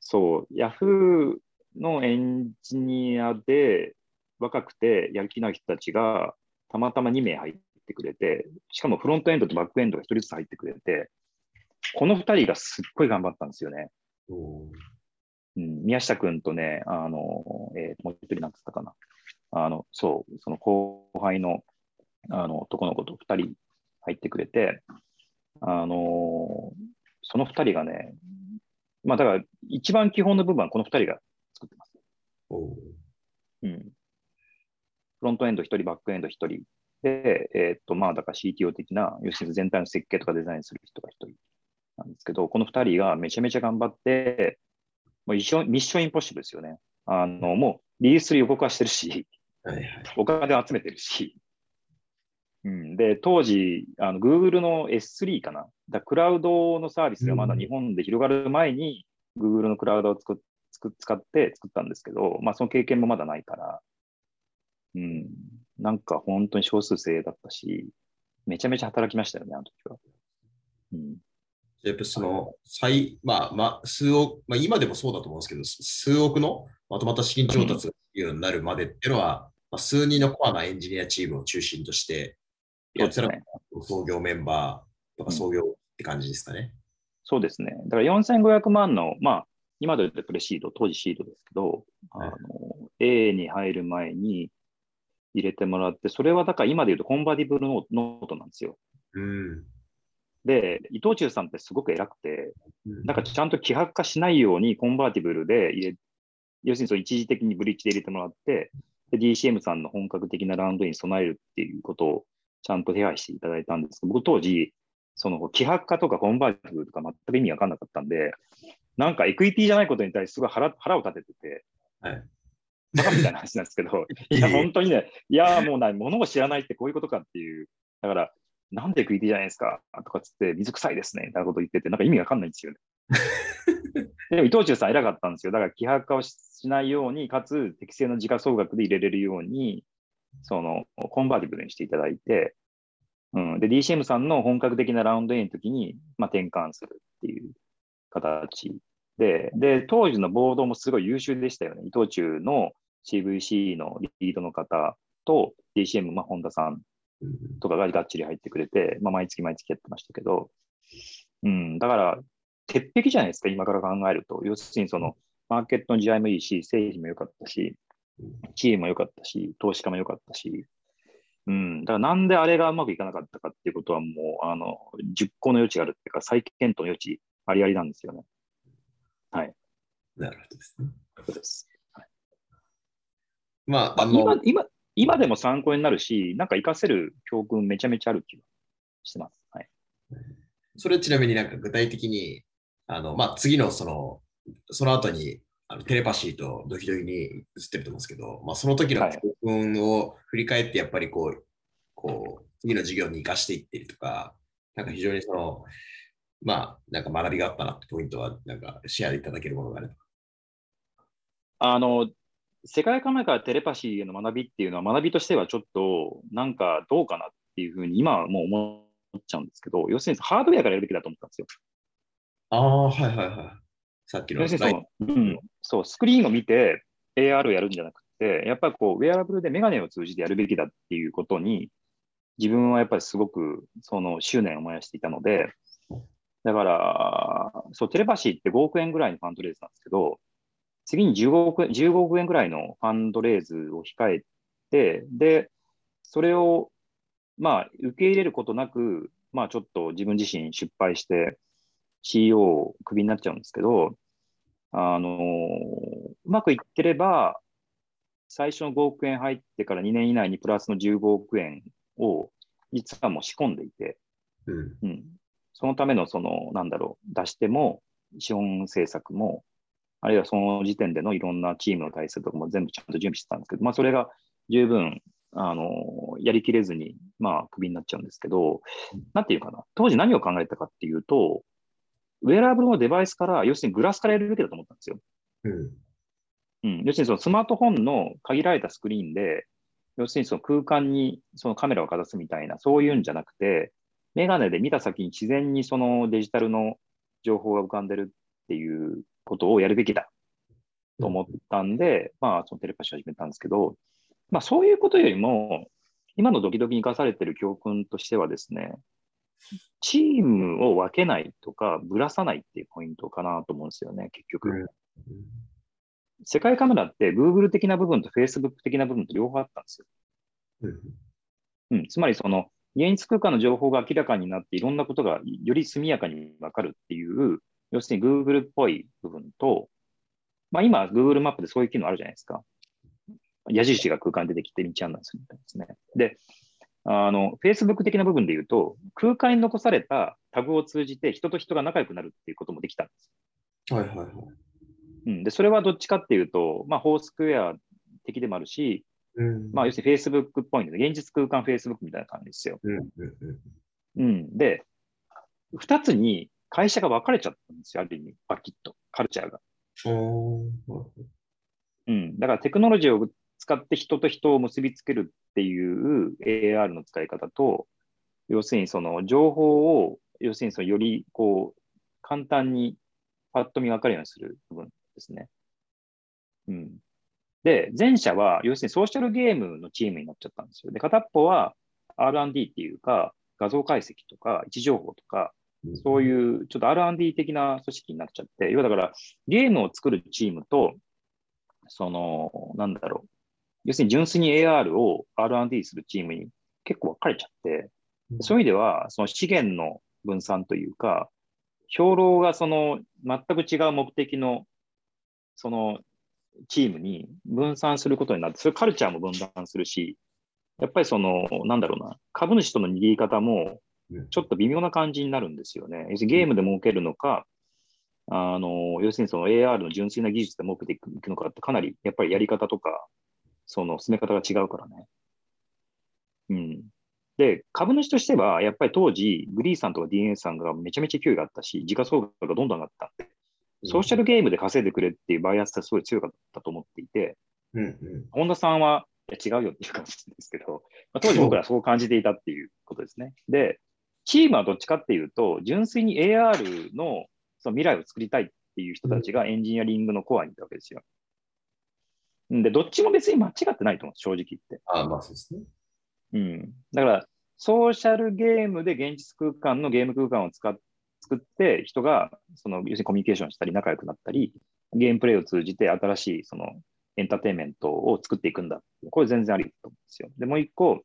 そう、ヤフーのエンジニアで若くてやる気のある人たちが、たまたま2名入ってくれて、しかもフロントエンドとバックエンドが1人ずつ入ってくれて、この2人がすっごい頑張ったんですよね。うん、宮下君とね、あの、えーもう一人なんつったかな。あの、そう、その後輩の、あの、男の子と2人入ってくれて、あの、その2人がね、まあだから一番基本の部分はこの2人が作ってます。うん。フロントエンド1人、バックエンド1人。で、えーっと、まあだから CTO 的な、要するに全体の設計とかデザインする人が1人なんですけど、この2人がめちゃめちゃ頑張って、もう一緒ミッションインポッシブルですよね。あの、もうリリースする予告はしてるし、はいはい。お金を集めてるし、うん、で、当時、あの Google の S3 かな。だクラウドのサービスがまだ日本で広がる前に、Google のクラウドをつくつく使って作ったんですけど、まあその経験もまだないから、うん、なんか本当に少数精鋭だったし、めちゃめちゃ働きましたよね、あの時は。うん、やっぱその、最、まあ、まあ、数億、まあ今でもそうだと思うんですけど、数億のまとまった資金調達ができるようになるまでっていうのは、まあ、数人のコアなエンジニアチームを中心として、やってたのがね。創業メンバーとか創業って感じですかね。そうですね。だから4500万の、まあ、今で言うとプレシード、当時シードですけど、あの、A に入る前に入れてもらって、それはだから今で言うと convertible no note なんですよ。うん。で、伊藤忠さんってすごく偉くて、うんなんかちゃんと希薄化しないように convertible で入れ、要するにその一時的にブリッジで入れてもらって、で DCM さんの本格的なラウンドに備えるっていうことをちゃんと手配していただいたんですけど、僕当時、その希薄化とか convertible とか全く意味わかんなかったんで、なんか equity じゃないことに対してすごい腹腹を立ててて、はいバカみたいな話なんですけど、いや、本当にね、いや、もうない、物を知らないってこういうことかっていう、だから、なんでエクイティじゃないですか？とかつって、水臭いですねみたいなこと言ってて、なんか意味わかんないんですよね。でも伊藤忠さん偉かったんですよ。だから、希薄化をししないように、かつ適正な時価総額で入れれるように、その、コンバーティブルにしていただいて、うん。で、DCM さんの本格的なラウンド A の時に、まあ、転換するっていう形で、で、当時のボードもすごい優秀でしたよね。伊藤忠の CVC のリードの方と DCM、まあ、本田さんうんとかががっちり入ってくれて、まあ、毎月毎月やってましたけど、うん、だから、鉄壁じゃないですか、今から考えると。要するに、その、マーケットの地合いもいいし、政治も良かったし、チームも良かったし、投資家も良かったし、うん、だからなんであれがうまくいかなかったかっていうことはもう、あの、熟考の余地があるっていうか、再検討の余地ありありなんですよね。なるほどですね。そうです。まあ、あの、今今今でも参考になるし、なんか活かせる教訓めちゃめちゃある気がしてます。はい。それちなみになんか具体的に、あの、まあ、次のその、その後に、あのテレパシーとドキドキに移ってると思うんですけど、まあ、その時のはい教訓を振り返って、やっぱりこう、こう、次の授業に生かしていってるとか、なんか非常にその、まあ、なんか学びがあったなってポイントは、なんかシェアでいただけるものがあれば。あの、世界観からテレパシーへの学びっていうのは学びとしてはちょっとなんかどうかなっていうふうに今はもう思っちゃうんですけど、要するにハードウェアからやるべきだと思ったんですよ。ああ、はいはいはい。さっきの要するにその、うん、そう、スクリーンを見て AR をやるんじゃなくて、やっぱりこう、ウェアラブルでメガネを通じてやるべきだっていうことに、自分はやっぱりすごくその執念を燃やしていたので、だから、そう、テレパシーって5億円ぐらいのファンドレイズなんですけど、次に15億円 ,15 億円ぐらいのファンドレイズを控えて、で、それを、まあ、受け入れることなく、まあ、ちょっと自分自身失敗して、CEO をクビになっちゃうんですけど、あのうまくいってれば、最初の5億円入ってから2年以内にプラスの15億円を実はもう仕込んでいて、うん。うん、そのためのその、なんだろう、出しても、資本政策も、あるいはその時点でのいろんなチームの体制とかも全部ちゃんと準備してたんですけど、まあ、それが十分、あの、やりきれずに、まあ、クビになっちゃうんですけど、なんていうかな、当時何を考えたかっていうと、ウェアラブルのデバイスから、要するにグラスからやるべきだと思ったんですよ。うん。うん、要するにそのスマートフォンの限られたスクリーンで、要するにその空間にそのカメラをかざすみたいな、そういうんじゃなくて、メガネで見た先に自然にそのデジタルの情報が浮かんでるっていうことをやるべきだと思ったんで、まあ、そのテレパシーを始めたんですけど、まあ、そういうことよりも、今のドキドキに生かされてる教訓としてはですね、チームを分けないとか、ぶらさないっていうポイントかなと思うんですよね、結局。うん世界カメラって Google 的な部分と Facebook 的な部分と両方あったんですよ。うんうん、つまりその現実空間の情報が明らかになっていろんなことがより速やかにわかるっていう、要するに Google っぽい部分と、まあ今 Google マップでそういう機能あるじゃないですか。矢印が空間に出てきて道案内するみたいですね。で、あの、Facebook 的な部分で言うと、空間に残されたタグを通じて人と人が仲良くなるっていうこともできたんです。はいはいはい。うん、で、それはどっちかっていうと、まあ、フォースクエア的でもあるし、うん。まあ、要するに Facebook っぽいんで、現実空間 Facebook みたいな感じですよ。うんうん。で、二つに会社が分かれちゃったんですよ、ある意味、バキッと、カルチャーが。うん。だからテクノロジーを使って人と人を結びつけるっていう AR の使い方と、要するにその情報を、要するにそのよりこう、簡単にパッと見分かるようにする部分ですね。うん。で、前者は、要するにソーシャルゲームのチームになっちゃったんですよ。で、片っぽは R&D っていうか、画像解析とか、位置情報とか、そうういうちょっと R&D 的な組織になっちゃって、要はだからゲームを作るチームと、その、なんだろう、要するに純粋に AR を R&D するチームに結構分かれちゃって、ん。そういう意味では、その資源の分散というか、兵糧がその全く違う目的のそのチームに分散することになって、それカルチャーも分断するし、やっぱりその、なんだろうな、株主との握り方もうんちょっと微妙な感じになるんですよね。要するにゲームで儲けるのか、あの、要するにその AR の純粋な技術で儲けていくいくのかってかなりやっぱりやり方とか、その進め方が違うからね。うん。で、株主としては、やっぱり当時、グリーさんとか DNA さんがめちゃめちゃ勢いがあったし、時価総額がどんどん上がったんで、ソーシャルゲームで稼いでくれっていうバイアスがすごい強かったと思っていて、うんうん本田さんは、違うよっていう感じですけど、まあ、当時僕らはそう感じていたっていうことですね。で、チームはどっちかっていうと、純粋に AR のその未来を作りたいっていう人たちがエンジニアリングのコアにいたわけですよ。んで、どっちも別に間違ってないと思う、正直言って。あまあそうですね。うん。だから、ソーシャルゲームで現実空間のゲーム空間を使っ作って、人が、その、要するにコミュニケーションしたり、仲良くなったり、ゲームプレイを通じて新しい、その、エンターテインメントを作っていくんだ。これ全然ありだと思うんですよ。で、もう一個、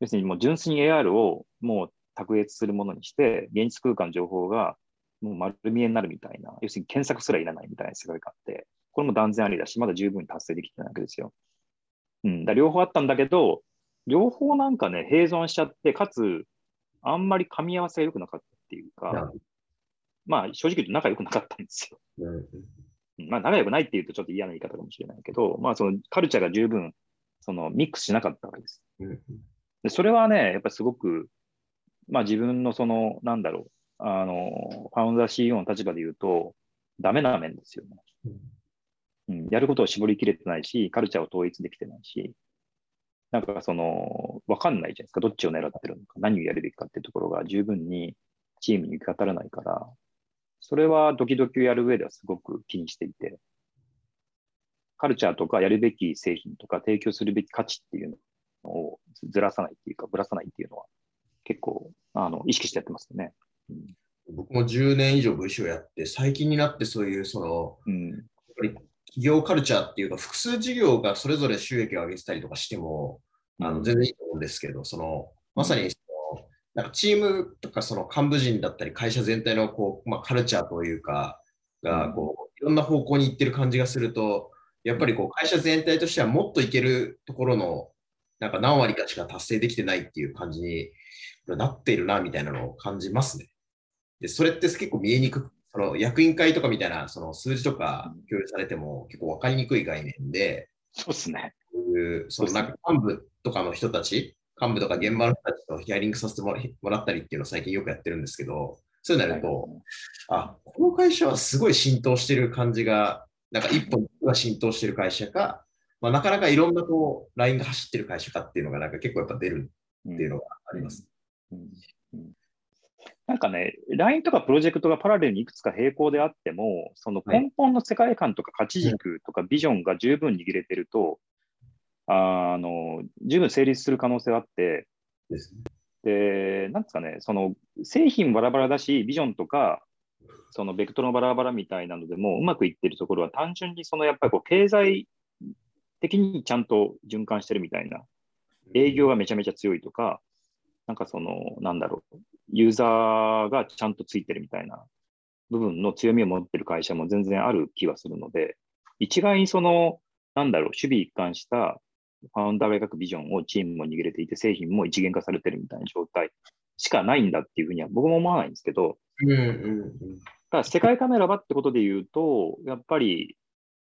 要するにもう純粋に AR をもう卓越するものにして、現実空間情報がもう丸見えになるみたいな、要するに検索すらいらないみたいな世界観って、これも断然ありだし、まだ十分に達成できてないわけですよ。うん、だ両方あったんだけど、両方なんかね、併存しちゃって、かつ、あんまり噛み合わせが良くなかったっていうかまあ正直言うと仲良くなかったんですよ。まあ仲良くないっていうとちょっと嫌な言い方かもしれないけど、まあそのカルチャーが十分、そのミックスしなかったわけです。でそれはね、やっぱりすごく、まあ自分のその、なんだろう、あの、ファウンダー CEO の立場で言うと、ダメな面ですよね。うん、やることを絞りきれてないし、カルチャーを統一できてないし、なんかその、わかんないじゃないですか。どっちを狙ってるのか、何をやるべきかっていうところが十分にチームに行き渡らないから、それはドキドキをやる上ではすごく気にしていて、カルチャーとかやるべき製品とか提供するべき価値っていうのをずらさないっていうか、ぶらさないっていうのは結構あの意識してやってますよね。うん。僕も10年以上武士をやって、最近になってそういうその、うん。やっぱり企業カルチャーっていうか、複数事業がそれぞれ収益を上げてたりとかしても、あの全然いいと思うんですけど、そのまさになんかチームとかその幹部陣だったり、会社全体のこう、まあ、カルチャーというか、がこういろんな方向に行ってる感じがすると、やっぱりこう会社全体としてはもっといけるところのなんか何割かしか達成できてないっていう感じになっているなみたいなのを感じますね。で、それって結構見えにくく、その役員会とかみたいなその数字とか共有されても結構分かりにくい概念で、そうですね。そういうそのなんか幹部とかの人たち、幹部とか現場の人たちとヒアリングさせてもらったりっていうのを最近よくやってるんですけど、そうなると、あ、この会社はすごい浸透してる感じが、なんか一本が浸透してる会社か、まあ、なかなかいろんなこう、ラインが走ってる会社かっていうのがなんか結構やっぱ出るっていうのがあります。うん。うん。なんかね、LINE とかプロジェクトがパラレルにいくつか並行であっても、その根本の世界観とか価値軸とかビジョンが十分握れてると、あの、十分成立する可能性があって、ですね。で、なんですかね、その製品バラバラだし、ビジョンとか、そのベクトルのバラバラみたいなのでもうまくいってるところは単純にそのやっぱりこう経済的にちゃんと循環してるみたいな営業がめちゃめちゃ強いとか、なんかその、なんだろう、ユーザーがちゃんとついてるみたいな部分の強みを持ってる会社も全然ある気はするので、一概にその、なんだろう、守備一貫したファウンダーが描くビジョンをチームも握れていて、製品も一元化されてるみたいな状態しかないんだっていうふうには僕も思わないんですけど、うんうんうん。ただ世界カメラはってことで言うと、やっぱり、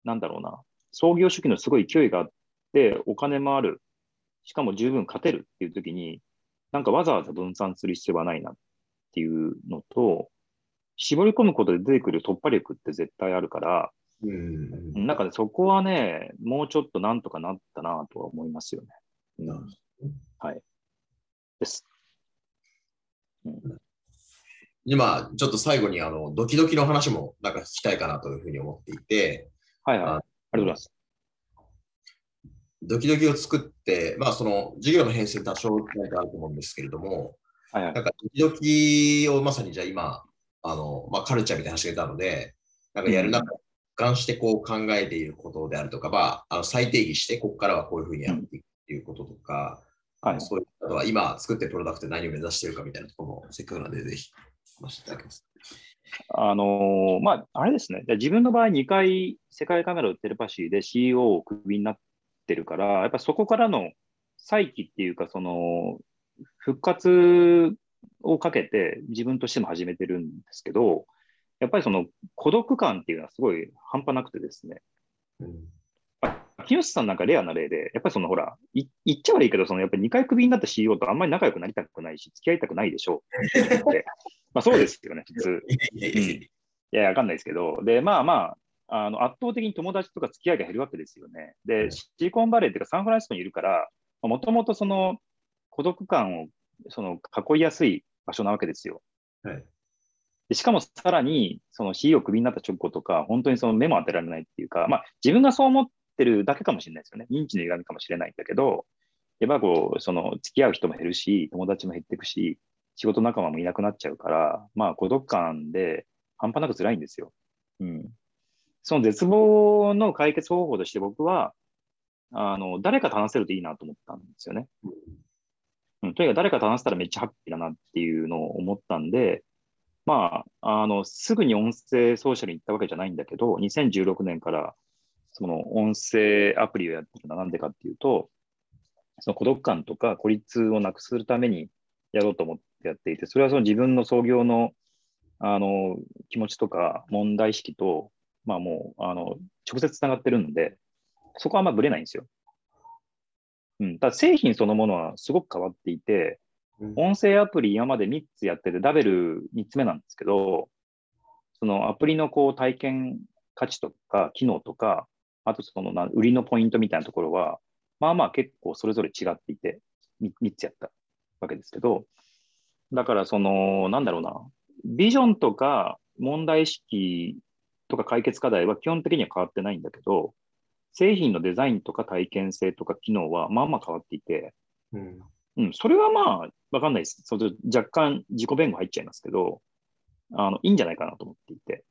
なんだろうな、創業主義のすごい勢いがあっで、お金もある。しかも十分勝てるっていう時に、なんかわざわざ分散する必要はないなっていうのと、絞り込むことで出てくる突破力って絶対あるから、うん。なんかね、そこはね、もうちょっとなんとかなったなとは思いますよね。はい。です。今、ちょっと最後にあのドキドキの話もなんか聞きたいかなというふうに思っていて、はいはい。あありがとうございます。ドキドキを作って、まあその授業の編成多少なんかあると思うんですけれども、はいはいなん。かドキドキをまさにじゃあ今、あの、まあカルチャーみたいな話が出たので、なんかやる中貫してこう考えていることであるとか、まあ、あの再定義して、ここからはこういうふうにやっていくっていうこととか、はいそういうことは今作ってるプロダクトで何を目指しているかみたいなところもせっかくなので、ぜひ話していただきます。あのーまあ、あれですね。じゃあ自分の場合、2回世界カメラをテレパシーで CEO をクビになってるから、やっぱそこからの再起っていうか、その、復活をかけて自分としても始めてるんですけど、やっぱりその孤独感っていうのはすごい半端なくてですね。うん木下さんなんかレアな例で、やっぱりそのほら、い言っちゃ悪いけど、そのやっぱり2回クビになった CEO とあんまり仲良くなりたくないし、付き合いたくないでしょう。まあそうですよね、普通。いや、わかんないですけど、で、まあまあ、あの圧倒的に友達とか付き合いが減るわけですよね。で、うんシリコンバレーっていうかサンフランシスコにいるから、もともとその孤独感をその囲いやすい場所なわけですよ。はいでしかもさらに、その CEO クビになった直後とか、本当にその目も当てられないっていうか、まあ自分がそう思ってるだけかもしれないですよね。認知の歪みかもしれないんだけど、やっぱこう、その付き合う人も減るし、友達も減っていくし、仕事仲間もいなくなっちゃうから、まあ孤独感で半端なく辛いんですよ。うん。その絶望の解決方法として僕は、あの、誰か話せるといいなと思ったんですよね。うん、とにかく誰か話せたらめっちゃハッピーだなっていうのを思ったんで、まあ、あの、すぐに音声ソーシャルに行ったわけじゃないんだけど、2016年からその音声アプリをやってるのはなんでかっていうと、その孤独感とか孤立をなくするためにやろうと思ってやっていて、それはその自分の創業のあの気持ちとか問題意識と、まあもう、あの、直接つながってるんで、そこはあんまぶれないんですよ。うん。ただ製品そのものはすごく変わっていて、音声アプリ今まで3つやってて、ダベル3つ目なんですけど、そのアプリのこう体験価値とか機能とか、あとそのな売りのポイントみたいなところは、まあまあ結構それぞれ違っていて、3, つやったわけですけど、だからその、なんだろうな、ビジョンとか問題意識とか解決課題は基本的には変わってないんだけど、製品のデザインとか体験性とか機能はまあまあ変わっていて、うんうん、それはまあ、わかんないです。それ若干自己弁護入っちゃいますけど、あの、いいんじゃないかなと思っていて。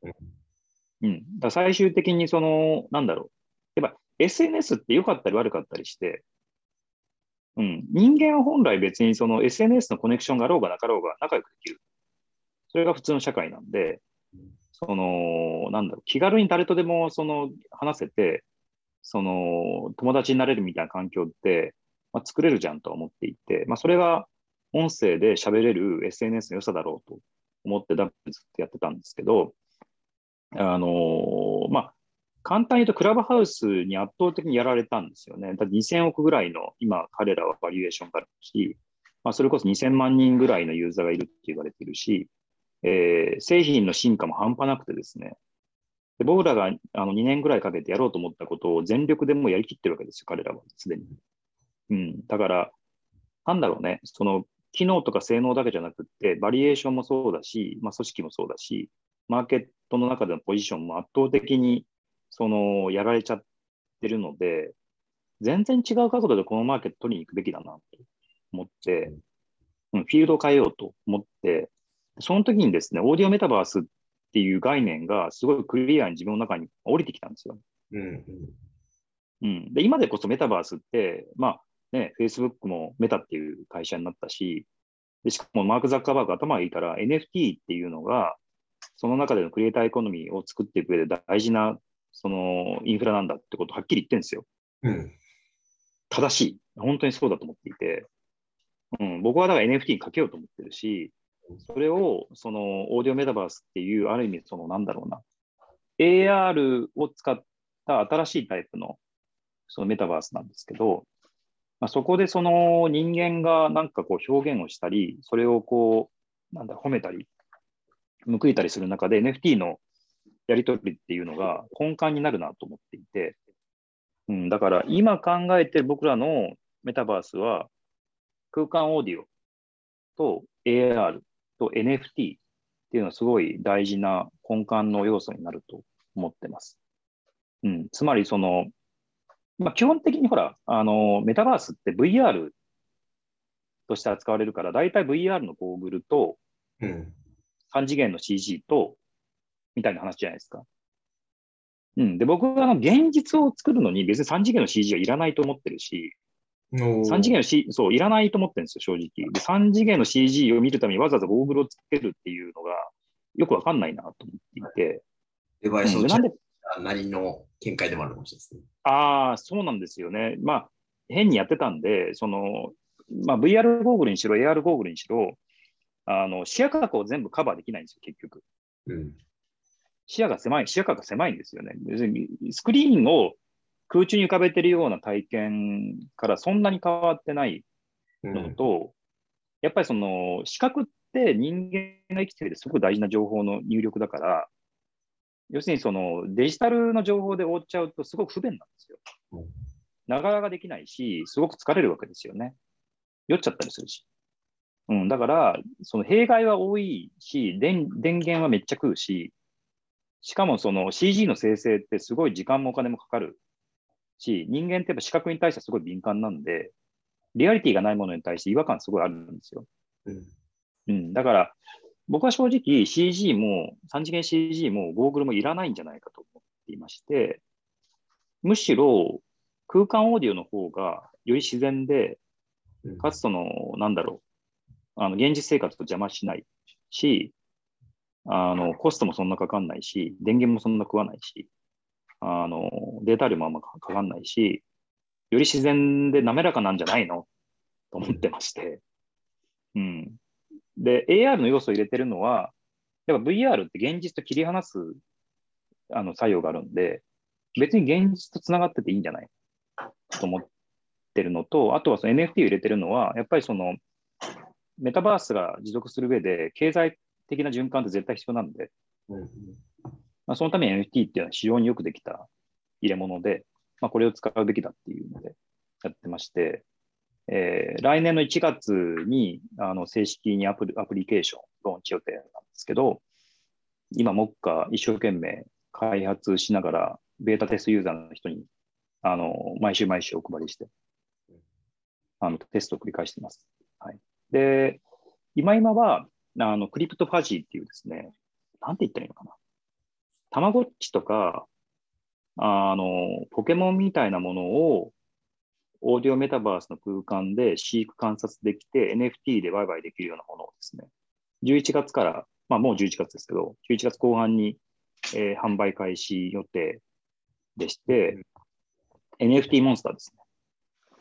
うん。だ最終的にその、なんだろう。やっぱ SNS って良かったり悪かったりして、うん。人間は本来別にその SNS のコネクションがあろうがなかろうが仲良くできる。それが普通の社会なんで、その、なんだろう、気軽に誰とでもその話せて、その友達になれるみたいな環境って、まあ、作れるじゃんと思っていて、まあ、それが音声で喋れる SNS の良さだろうと思ってダブルずっとやってたんですけど、あのーまあ、簡単に言うとクラブハウスに圧倒的にやられたんですよね。だ2000億ぐらいの今彼らはバリエーションがあるし、まあ、それこそ2000万人ぐらいのユーザーがいるって言われてるし、えー製品の進化も半端なくてですね、で僕らがあの2年ぐらいかけてやろうと思ったことを全力でもうやりきってるわけですよ、彼らはすでに。うん、だから、なんだろうね、その機能とか性能だけじゃなくって、バリエーションもそうだし、まあ、組織もそうだし、マーケットの中でのポジションも圧倒的にそのやられちゃってるので、全然違う角度でこのマーケット取りに行くべきだなと思って、うん、フィールドを変えようと思って、その時にですね、オーディオメタバースっていう概念がすごいクリアに自分の中に降りてきたんですよ。うんうん、で今でこそメタバースって、まあね、Facebook もメタっていう会社になったし、でしかもマーク・ザッカーバーグ頭がいいから NFT っていうのが、その中でのクリエイターエコノミーを作っていく上で大事なそのインフラなんだってことをはっきり言ってるんですよ。うん正しい。本当にそうだと思っていて、うん、僕はだから NFT にかけようと思ってるし、それをそのオーディオメタバースっていう、ある意味そのなんだろうな、AR を使った新しいタイプのそのメタバースなんですけど、まあ、そこでその人間がなんかこう表現をしたり、それをこう、なんだ、褒めたり、報いたりする中で NFT のやり取りっていうのが根幹になるなと思っていて、うん、だから今考えてる僕らのメタバースは空間オーディオと AR と NFT っていうのはすごい大事な根幹の要素になると思ってます。うん、つまりその、まあ、基本的にほら、あの、メタバースって VR として扱われるから、大体 VR のゴーグルと、3次元の CG と、みたいな話じゃないですか。うん。で、僕はあの現実を作るのに別に3次元の CG はいらないと思ってるし、3次元の C、そう、いらないと思ってるんですよ、正直。で、3次元の CG を見るためにわざわざゴーグルをつけるっていうのがよくわかんないなと思っていて。デバイスをなんでなりの見解でもあるかもしれないですね。ああ、そうなんですよね。まあ、変にやってたんで、その、まあ、VR ゴーグルにしろ、AR ゴーグルにしろ、あの視野角を全部カバーできないんですよ、結局。うん、視野が狭い、視野角が狭いんですよね。別にスクリーンを空中に浮かべてるような体験からそんなに変わってないのと、うん、やっぱりその視覚って人間が生きてるすごく大事な情報の入力だから、要するにそのデジタルの情報で覆っちゃうとすごく不便なんですよ。ながらができないし、すごく疲れるわけですよね。酔っちゃったりするし。うん、だから、その弊害は多いし電、電源はめっちゃ食うし、しかもその CG の生成ってすごい時間もお金もかかるし、人間ってやっぱ視覚に対してはすごい敏感なんで、リアリティがないものに対して違和感すごいあるんですよ。うん、うん、だから、僕は正直 CG も、3次元 CG もゴーグルもいらないんじゃないかと思っていまして、むしろ空間オーディオの方がより自然で、かつその、なんだろう、あの現実生活と邪魔しないし、あのコストもそんなかかんないし、電源もそんな食わないし、あのデータ量もあんまかかんないし、より自然で滑らかなんじゃないの？と思ってまして。うん。で、AR の要素を入れてるのは、やっぱ VR って現実と切り離すあの作用があるんで、別に現実とつながってていいんじゃない？と思ってるのと、あとはその NFT を入れてるのは、やっぱりそのメタバースが持続する上で、経済的な循環って絶対必要なんで、うんまあ、そのために NFT っていうのは非常によくできた入れ物で、まあ、これを使うべきだっていうのでやってまして、えー、来年の1月にあの正式にアプリアプリケーションローンチ予定なんですけど、今、目下一生懸命開発しながら、ベータテストユーザーの人にあの毎週毎週お配りして、あのテストを繰り返しています。はい、で、今今はあのクリプトファジーっていうですね、なんて言ったらいいのかな。たまごっちとか、あの、ポケモンみたいなものをオーディオメタバースの空間で飼育観察できて NFT で売買できるようなものをですね、11月から、まあもう11月ですけど、11月後半に、えー、販売開始予定でして、うん、NFT モンスターです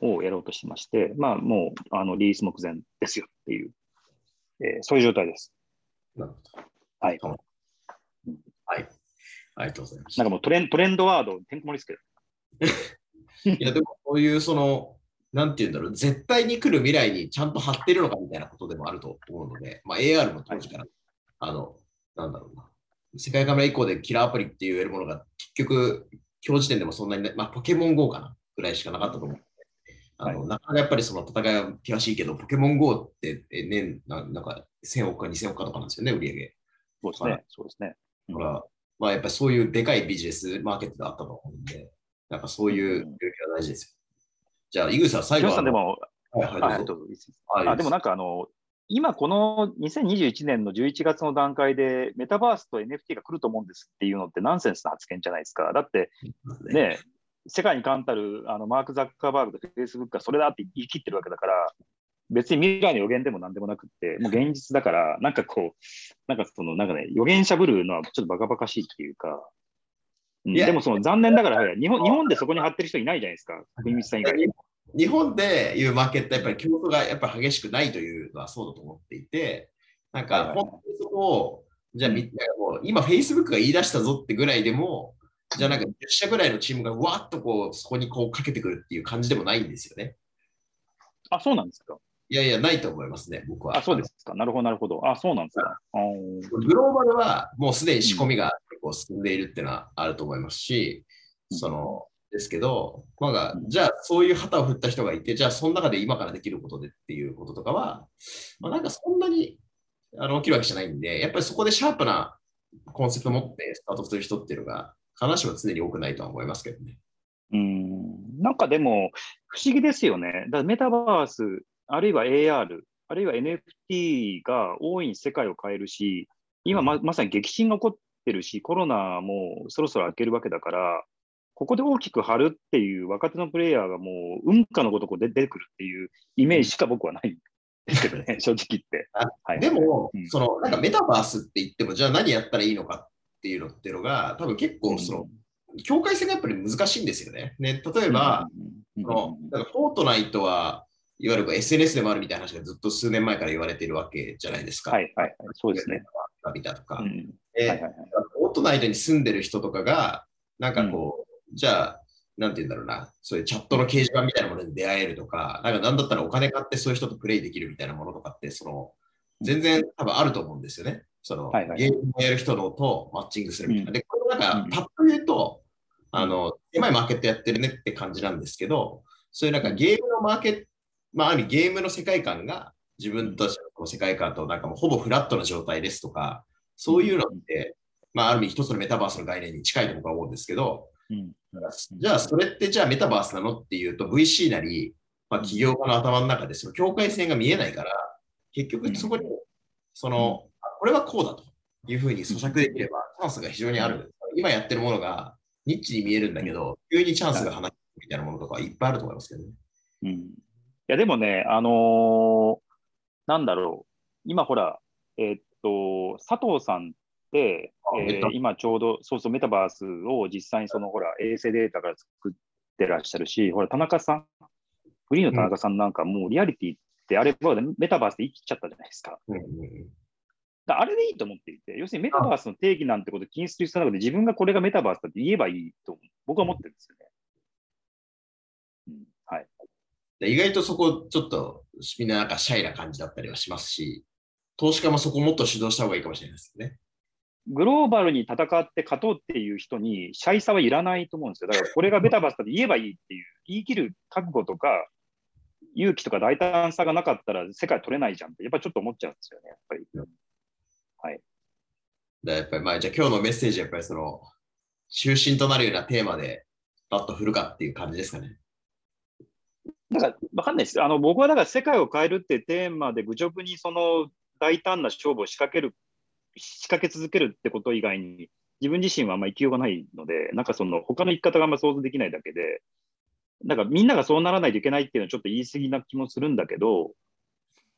ね、をやろうとしてまして、まあもうあのリリース目前ですよっていう、えー、そういう状態です。なるほど。はい。はい。ありがとうございます。なんかもうトレントレンドワード、てんこ盛りですけど。いや、でもこういうその、なんていうんだろう、絶対に来る未来にちゃんと貼ってるのかみたいなことでもあると思うので、まあ、AR も当時から、はい、あの、なんだろうな、世界カメラ以降でキラーアプリって言えるものが結局、今日時点でもそんなに、ね、まあ、ポケモン GO かなぐらいしかなかったと思う。あの、はい、なかなかやっぱりその戦いは険しいけど、ポケモン GO って年ななんか1000億か2000億かとかなんですよね、売り上げ。そうですね。そうですね。だから、まあやっぱりそういうでかいビジネスマーケットがあったと思うんで、やっぱそういう領域は大事ですよ。じゃあ、井口さん、最後は。でも、はいあでもなんかあの、今この2021年の11月の段階でメタバースと NFT が来ると思うんですっていうのってナンセンスな発言じゃないですか。だってね、世界に冠たるあのマーク・ザッカーバーグとフェイスブックがそれだって言い切ってるわけだから、別に未来の予言でも何でもなくって、もう現実だから、なんかこう、なんかその、なんかね、予言者ぶるのはちょっとバカバカしいっていうか、うん、でもその残念ながら、日本日本でそこに貼ってる人いないじゃないですか、国光さん以外日本でいうマーケットやっぱり競争がやっぱ激しくないというのはそうだと思っていて、なんか、本当にそこを、じゃあみんなもう、今、Facebook が言い出したぞってぐらいでも、じゃあなんか10社ぐらいのチームがわっとこう、そこにこうかけてくるっていう感じでもないんですよね。あ、そうなんですか。いやいや、ないと思いますね、僕は。あ、そうですか。なるほど、なるほど。あ、そうなんですか。グローバルはもうすでに仕込みが結構進んでいるっていうのはあると思いますし、うんその、ですけど、まあう、んじゃあそういう旗を振った人がいて、じゃあその中で今からできることでっていうこととかは、まあ、なんかそんなにあの起きるわけじゃないんで、やっぱりそこでシャープなコンセプトを持ってスタートする人っていうのが、必ずしも常に多くないとは思いますけどね。うんなんかでも、不思議ですよね。だからメタバース、あるいは AR、あるいは NFT が大いに世界を変えるし、今ままさに激震が起こってるし、コロナもそろそろ明けるわけだから、ここで大きく張るっていう若手のプレイヤーがもう、運かのごとく出出てくるっていうイメージしか僕はないんですけどね、正直言って。あはい、でも、うん。そのなんかメタバースって言っても、じゃあ何やったらいいのかっていうのっていうのが、多分結構その、境界線がやっぱり難しいんですよね。ね例えば、、うんそのだからフォートナイトは、いわゆるこう SNS でもあるみたいな話がずっと数年前から言われているわけじゃないですか。はいはいはい、そうですね。。ビタとか。うんではいはいはいフォートナイトに住んでる人とかが、なんかこう、じゃあ、なんて言うんだろうな、そういうチャットの掲示板みたいなものに出会えるとか、なんかなんだったらお金買ってそういう人とプレイできるみたいなものとかって、その、全然多分あると思うんですよね。その、はいはいゲームをやる人のとマッチングするみたいな。うんで、これなんうんか、パッと言うと、あの、狭いマーケットやってるねって感じなんですけど、そういうなんかゲームのマーケット、まあ、ある意味ゲームの世界観が自分たちのこの世界観となんかもうほぼフラットな状態ですとか、そういうのって、まあ、ある意味一つのメタバースの概念に近いと僕は思うんですけど、うん。じゃあそれってじゃあメタバースなのっていうと VC なり、まあ、起業家の頭の中でその境界線が見えないから、結局そこに、その、あこれはこうだというふうに咀嚼できれば、チャンスが非常にある。今やってるものがニッチに見えるんだけど、急にチャンスが放ってみたいなものとかはいっぱいあると思いますけどね。うん。いや、でもね、あのーなんだろう、今ほら、えーっと、佐藤さんって、えー今ちょうど、そうそう、メタバースを実際にそのほら、衛星データから作ってらっしゃるし、ほら、田中さん、フリーの田中さんなんかもうリアリティってあればメタバースで生きちゃったじゃないですか。うんあれでいいと思っていて、要するにメタバースの定義なんてことを気にする必要なくて、自分がこれがメタバースだって言えばいいと僕は思ってるんですよね。うん、はい。で意外とそこちょっとみんななんかシャイな感じだったりはしますし、投資家もそこもっと主導した方がいいかもしれないですよね。グローバルに戦って勝とうっていう人にシャイさはいらないと思うんですよ。だからこれがメタバースだって言えばいいっていう、言い切る覚悟とか、勇気とか大胆さがなかったら世界取れないじゃんって、やっぱりちょっと思っちゃうんですよね、やっぱり。でやっぱりまあじゃあ今日のメッセージはやっぱりその中心となるようなテーマでバッと振るかっていう感じですかね。だから、わかんないです。あの、僕はだから世界を変えるってテーマで愚直にその大胆な勝負を仕掛ける、仕掛け続けるってこと以外に、自分自身はあんま生きようがないので、なんかその他の生き方があんま想像できないだけで、なんかみんながそうならないといけないっていうのはちょっと言い過ぎな気もするんだけど、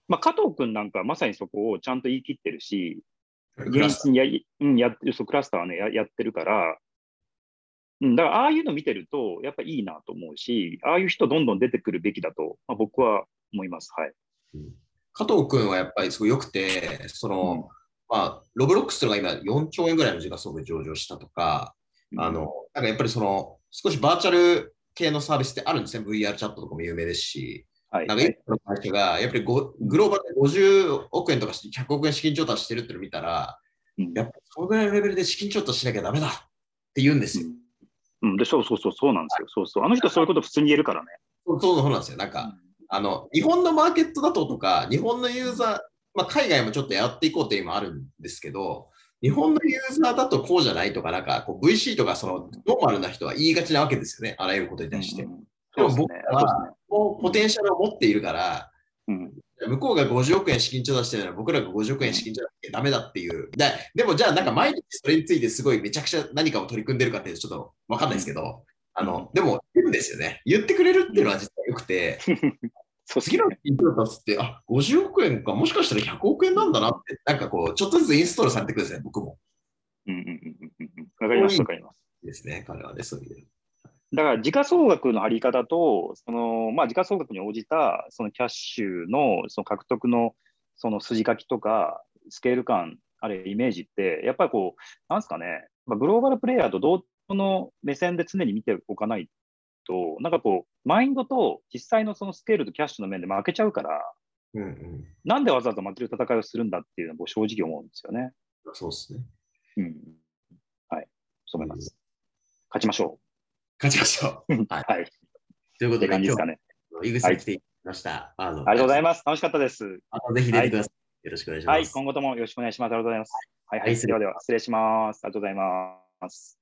まあ、加藤君なんかはまさにそこをちゃんと言い切ってるし、現実にやうん、やってる、そう、クラスターはねや、やってるから、うん、だからああいうの見てると、やっぱいいなと思うし、ああいう人どんどん出てくるべきだと、まあ、僕は思います。はい。加藤君はやっぱりすごい良くて、その、まあ、ロブロックスというのが今4兆円ぐらいの時価総額上場したとか、うんあの、なんかやっぱりその、少しバーチャル系のサービスってあるんですね。VR チャットとかも有名ですし、はい。なんかの会社が、やっぱりごグローバルで50億円とか100億円資金調達してるってのを見たら、うんやっぱそのぐらいのレベルで資金調達しなきゃダメだって言うんですよ。うん、でそうそうそう、そうなんですよ。そうそう。あの人そういうこと普通に言えるからね。そうそうなんですよ。なんか、あの、日本のマーケットだととか、日本のユーザー、まあ、海外もちょっとやっていこうって今あるんですけど、日本のユーザーだとこうじゃないとか、なんかこう VC とかそのノーマルな人は言いがちなわけですよね、あらゆることに対して。うんでも僕はもうポテンシャルを持っているから、うん向こうが50億円資金調達してるなら僕らが50億円資金調達してダメだっていう。だでもじゃあなんか毎日それについてすごいめちゃくちゃ何かを取り組んでるかっていうとちょっとわかんないですけど、あの、でも言うんですよね。言ってくれるっていうのは実は良くて、そう次の資金調達って、あ、50億円か、もしかしたら100億円なんだなって、なんかこう、ちょっとずつインストールされてくるんですね、僕も。うんうんうんうんうんわかります、わかります。ですね、彼はね、そういう。だから、時価総額の張り方と、その、まあ、時価総額に応じた、そのキャッシュの、その獲得の、その筋書きとか、スケール感、あるいはイメージって、やっぱりこう、なんですかね、まあ、グローバルプレイヤーと同の目線で常に見ておかないと、なんかこう、マインドと実際のそのスケールとキャッシュの面で負けちゃうから、うんうん。なんでわざわざ負ける戦いをするんだっていうのを正直思うんですよね。そうですね。うん。はい。そう思います。勝ちましょ勝ちましょう。う。はいはい。っということで、て感じですかね。ね。井口さん来ていただきました。あのありがとうございまます。楽しかったです。す。あのぜひ出てください。よろしくお願いしまはい。す。今後ともよろしくお願いします。ありがとうございます。はい。はい。ではでは、失礼します。ありがとうございます。